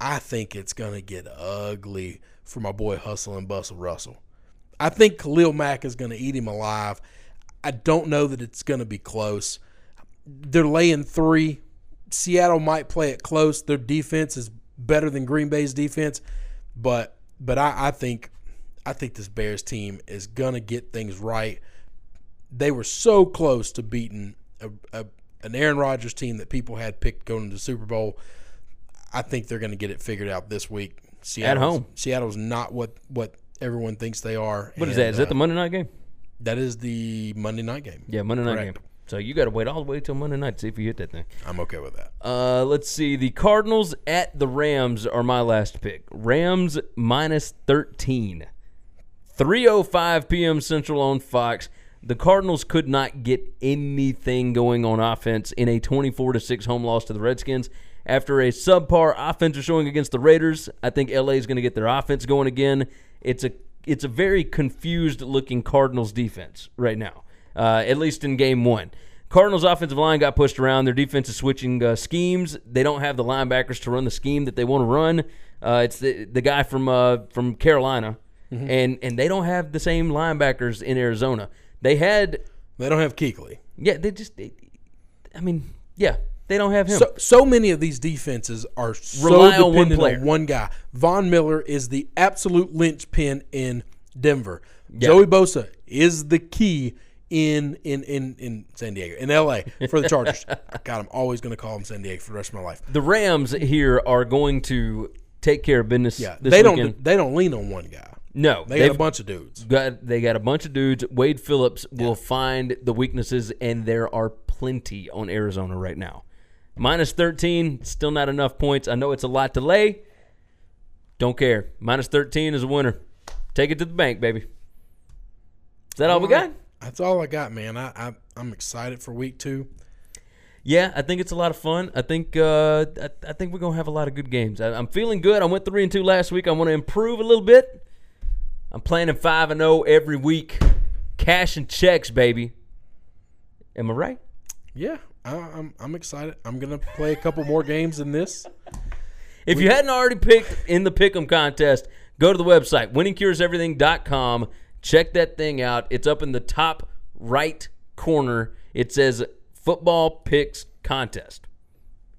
I think it's going to get ugly for my boy Hustle and Bustle Russell. I think Khalil Mack is going to eat him alive. I don't know that it's going to be close. They're laying three. Seattle might play it close. Their defense is better than Green Bay's defense, but but I, I think I think this Bears team is going to get things right. They were so close to beating a, a, an Aaron Rodgers team that people had picked going to the Super Bowl. I think they're going to get it figured out this week. Seattle's, home. Seattle's not what what everyone thinks they are. What is and, that? Is that uh, the Monday night game? that is the Monday night game. Yeah, Monday night correct. game. So you got to wait all the way till Monday night to see if you hit that thing. I'm okay with that. Uh, let's see. The Cardinals at the Rams are my last pick. Rams minus 13. 3:05 p.m. Central on Fox. The Cardinals could not get anything going on offense in a 24 to 6 home loss to the Redskins. After a subpar offensive showing against the Raiders, I think LA is going to get their offense going again. It's a it's a very confused looking Cardinals defense right now. Uh, at least in game 1. Cardinals offensive line got pushed around. Their defense is switching uh, schemes. They don't have the linebackers to run the scheme that they want to run. Uh, it's the the guy from uh, from Carolina, and and they don't have the same linebackers in Arizona. They had, They don't have Kuechly. yeah, they just, they, I mean, yeah, they don't have him. So so many of these defenses are so Rely on one player. on one guy. Von Miller is the absolute linchpin in Denver. Joey Bosa is the key in in in in San Diego, in L.A. for the Chargers. God, I'm always going to call them San Diego for the rest of my life. the Rams here are going to take care of business. Yeah, they weekend. don't they don't lean on one guy. No, They got a bunch of dudes. got they got a bunch of dudes. Wade Phillips will find the weaknesses, and there are plenty on Arizona right now. Minus thirteen, still not enough points. I know it's a lot to lay. Don't care. Minus thirteen is a winner. Take it to the bank, baby. Is that all we got? That's all I got, man. I, I I'm excited for week two. Yeah, I think it's a lot of fun. I think uh, I, I think we're gonna have a lot of good games. I, I'm feeling good. I went three and two last week. I want to improve a little bit. I'm planning five and zero every week. Cash and checks, baby. Am I right? Yeah, I, I'm I'm excited. I'm gonna play a couple more games than this. If you hadn't already picked in the pick'em contest, go to the website winningcureseverything.com. Check that thing out. It's up in the top right corner, it says football picks contest.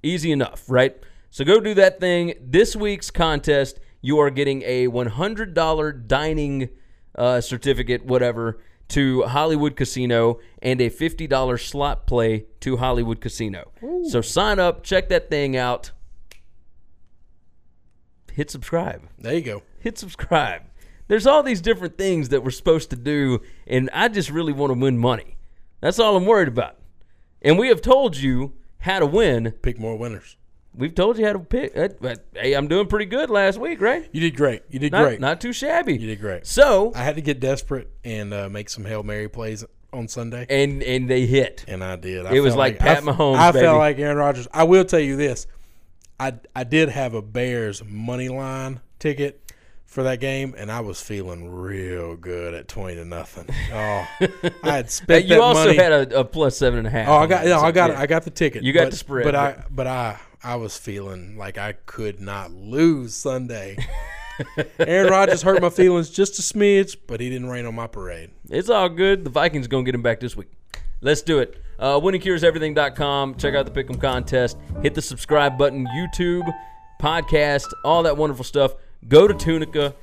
Easy enough, right? So go do that thing. This week's contest, you are getting a $100 dining uh, certificate, whatever, to Hollywood Casino and a $50 slot play to Hollywood Casino. So sign up, check that thing out. Hit subscribe There you go. hit subscribe. There's all these different things that we're supposed to do, and I just really want to win money. That's all I'm worried about. And we have told you how to win. Pick more winners. We've told you how to pick. uh, Hey, I'm doing pretty good last week, right? You did great. You did Not, great. not too shabby. you did great. So, I had to get desperate and uh, make some hail mary plays on Sunday, and and they hit. and I did. I It was felt like Pat I, Mahomes, I baby. felt like Aaron Rodgers. I will tell you this: I I did have a Bears money line ticket for that game, and I was feeling real good at twenty to nothing. Oh, I had spent you also money. had a, a plus seven and a half. Oh, I got no, so, I got yeah. I got the ticket. You got but, the spread, but I but I I was feeling like I could not lose Sunday. Aaron Rodgers hurt my feelings just a smidge, but he didn't rain on my parade. It's all good. The Vikings going to get him back this week. Let's do it. Uh, winningcureseverything.com. Check out the Pick'em contest. Hit the subscribe button. YouTube, podcast, all that wonderful stuff. Go to Tunica.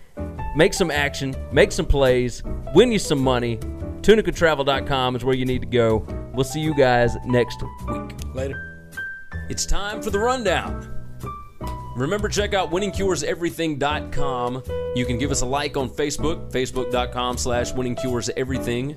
Make some action. Make some plays. Win you some money. TunicaTravel.com is where you need to go. We'll see you guys next week. Later. It's time for the rundown. Remember, check out winningcureseverything.com. You can give us a like on Facebook, facebook.com slash winningcureseverything.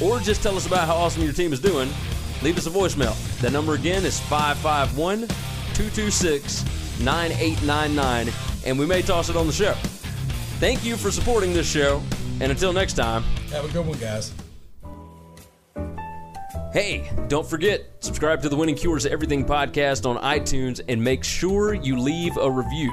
or just tell us about how awesome your team is doing, leave us a voicemail. That number again is 551 226 9899, and we may toss it on the show. Thank you for supporting this show, and until next time, Have a good one, guys. Hey, don't forget, subscribe to the Winning Cures Everything podcast on iTunes and make sure you leave a review.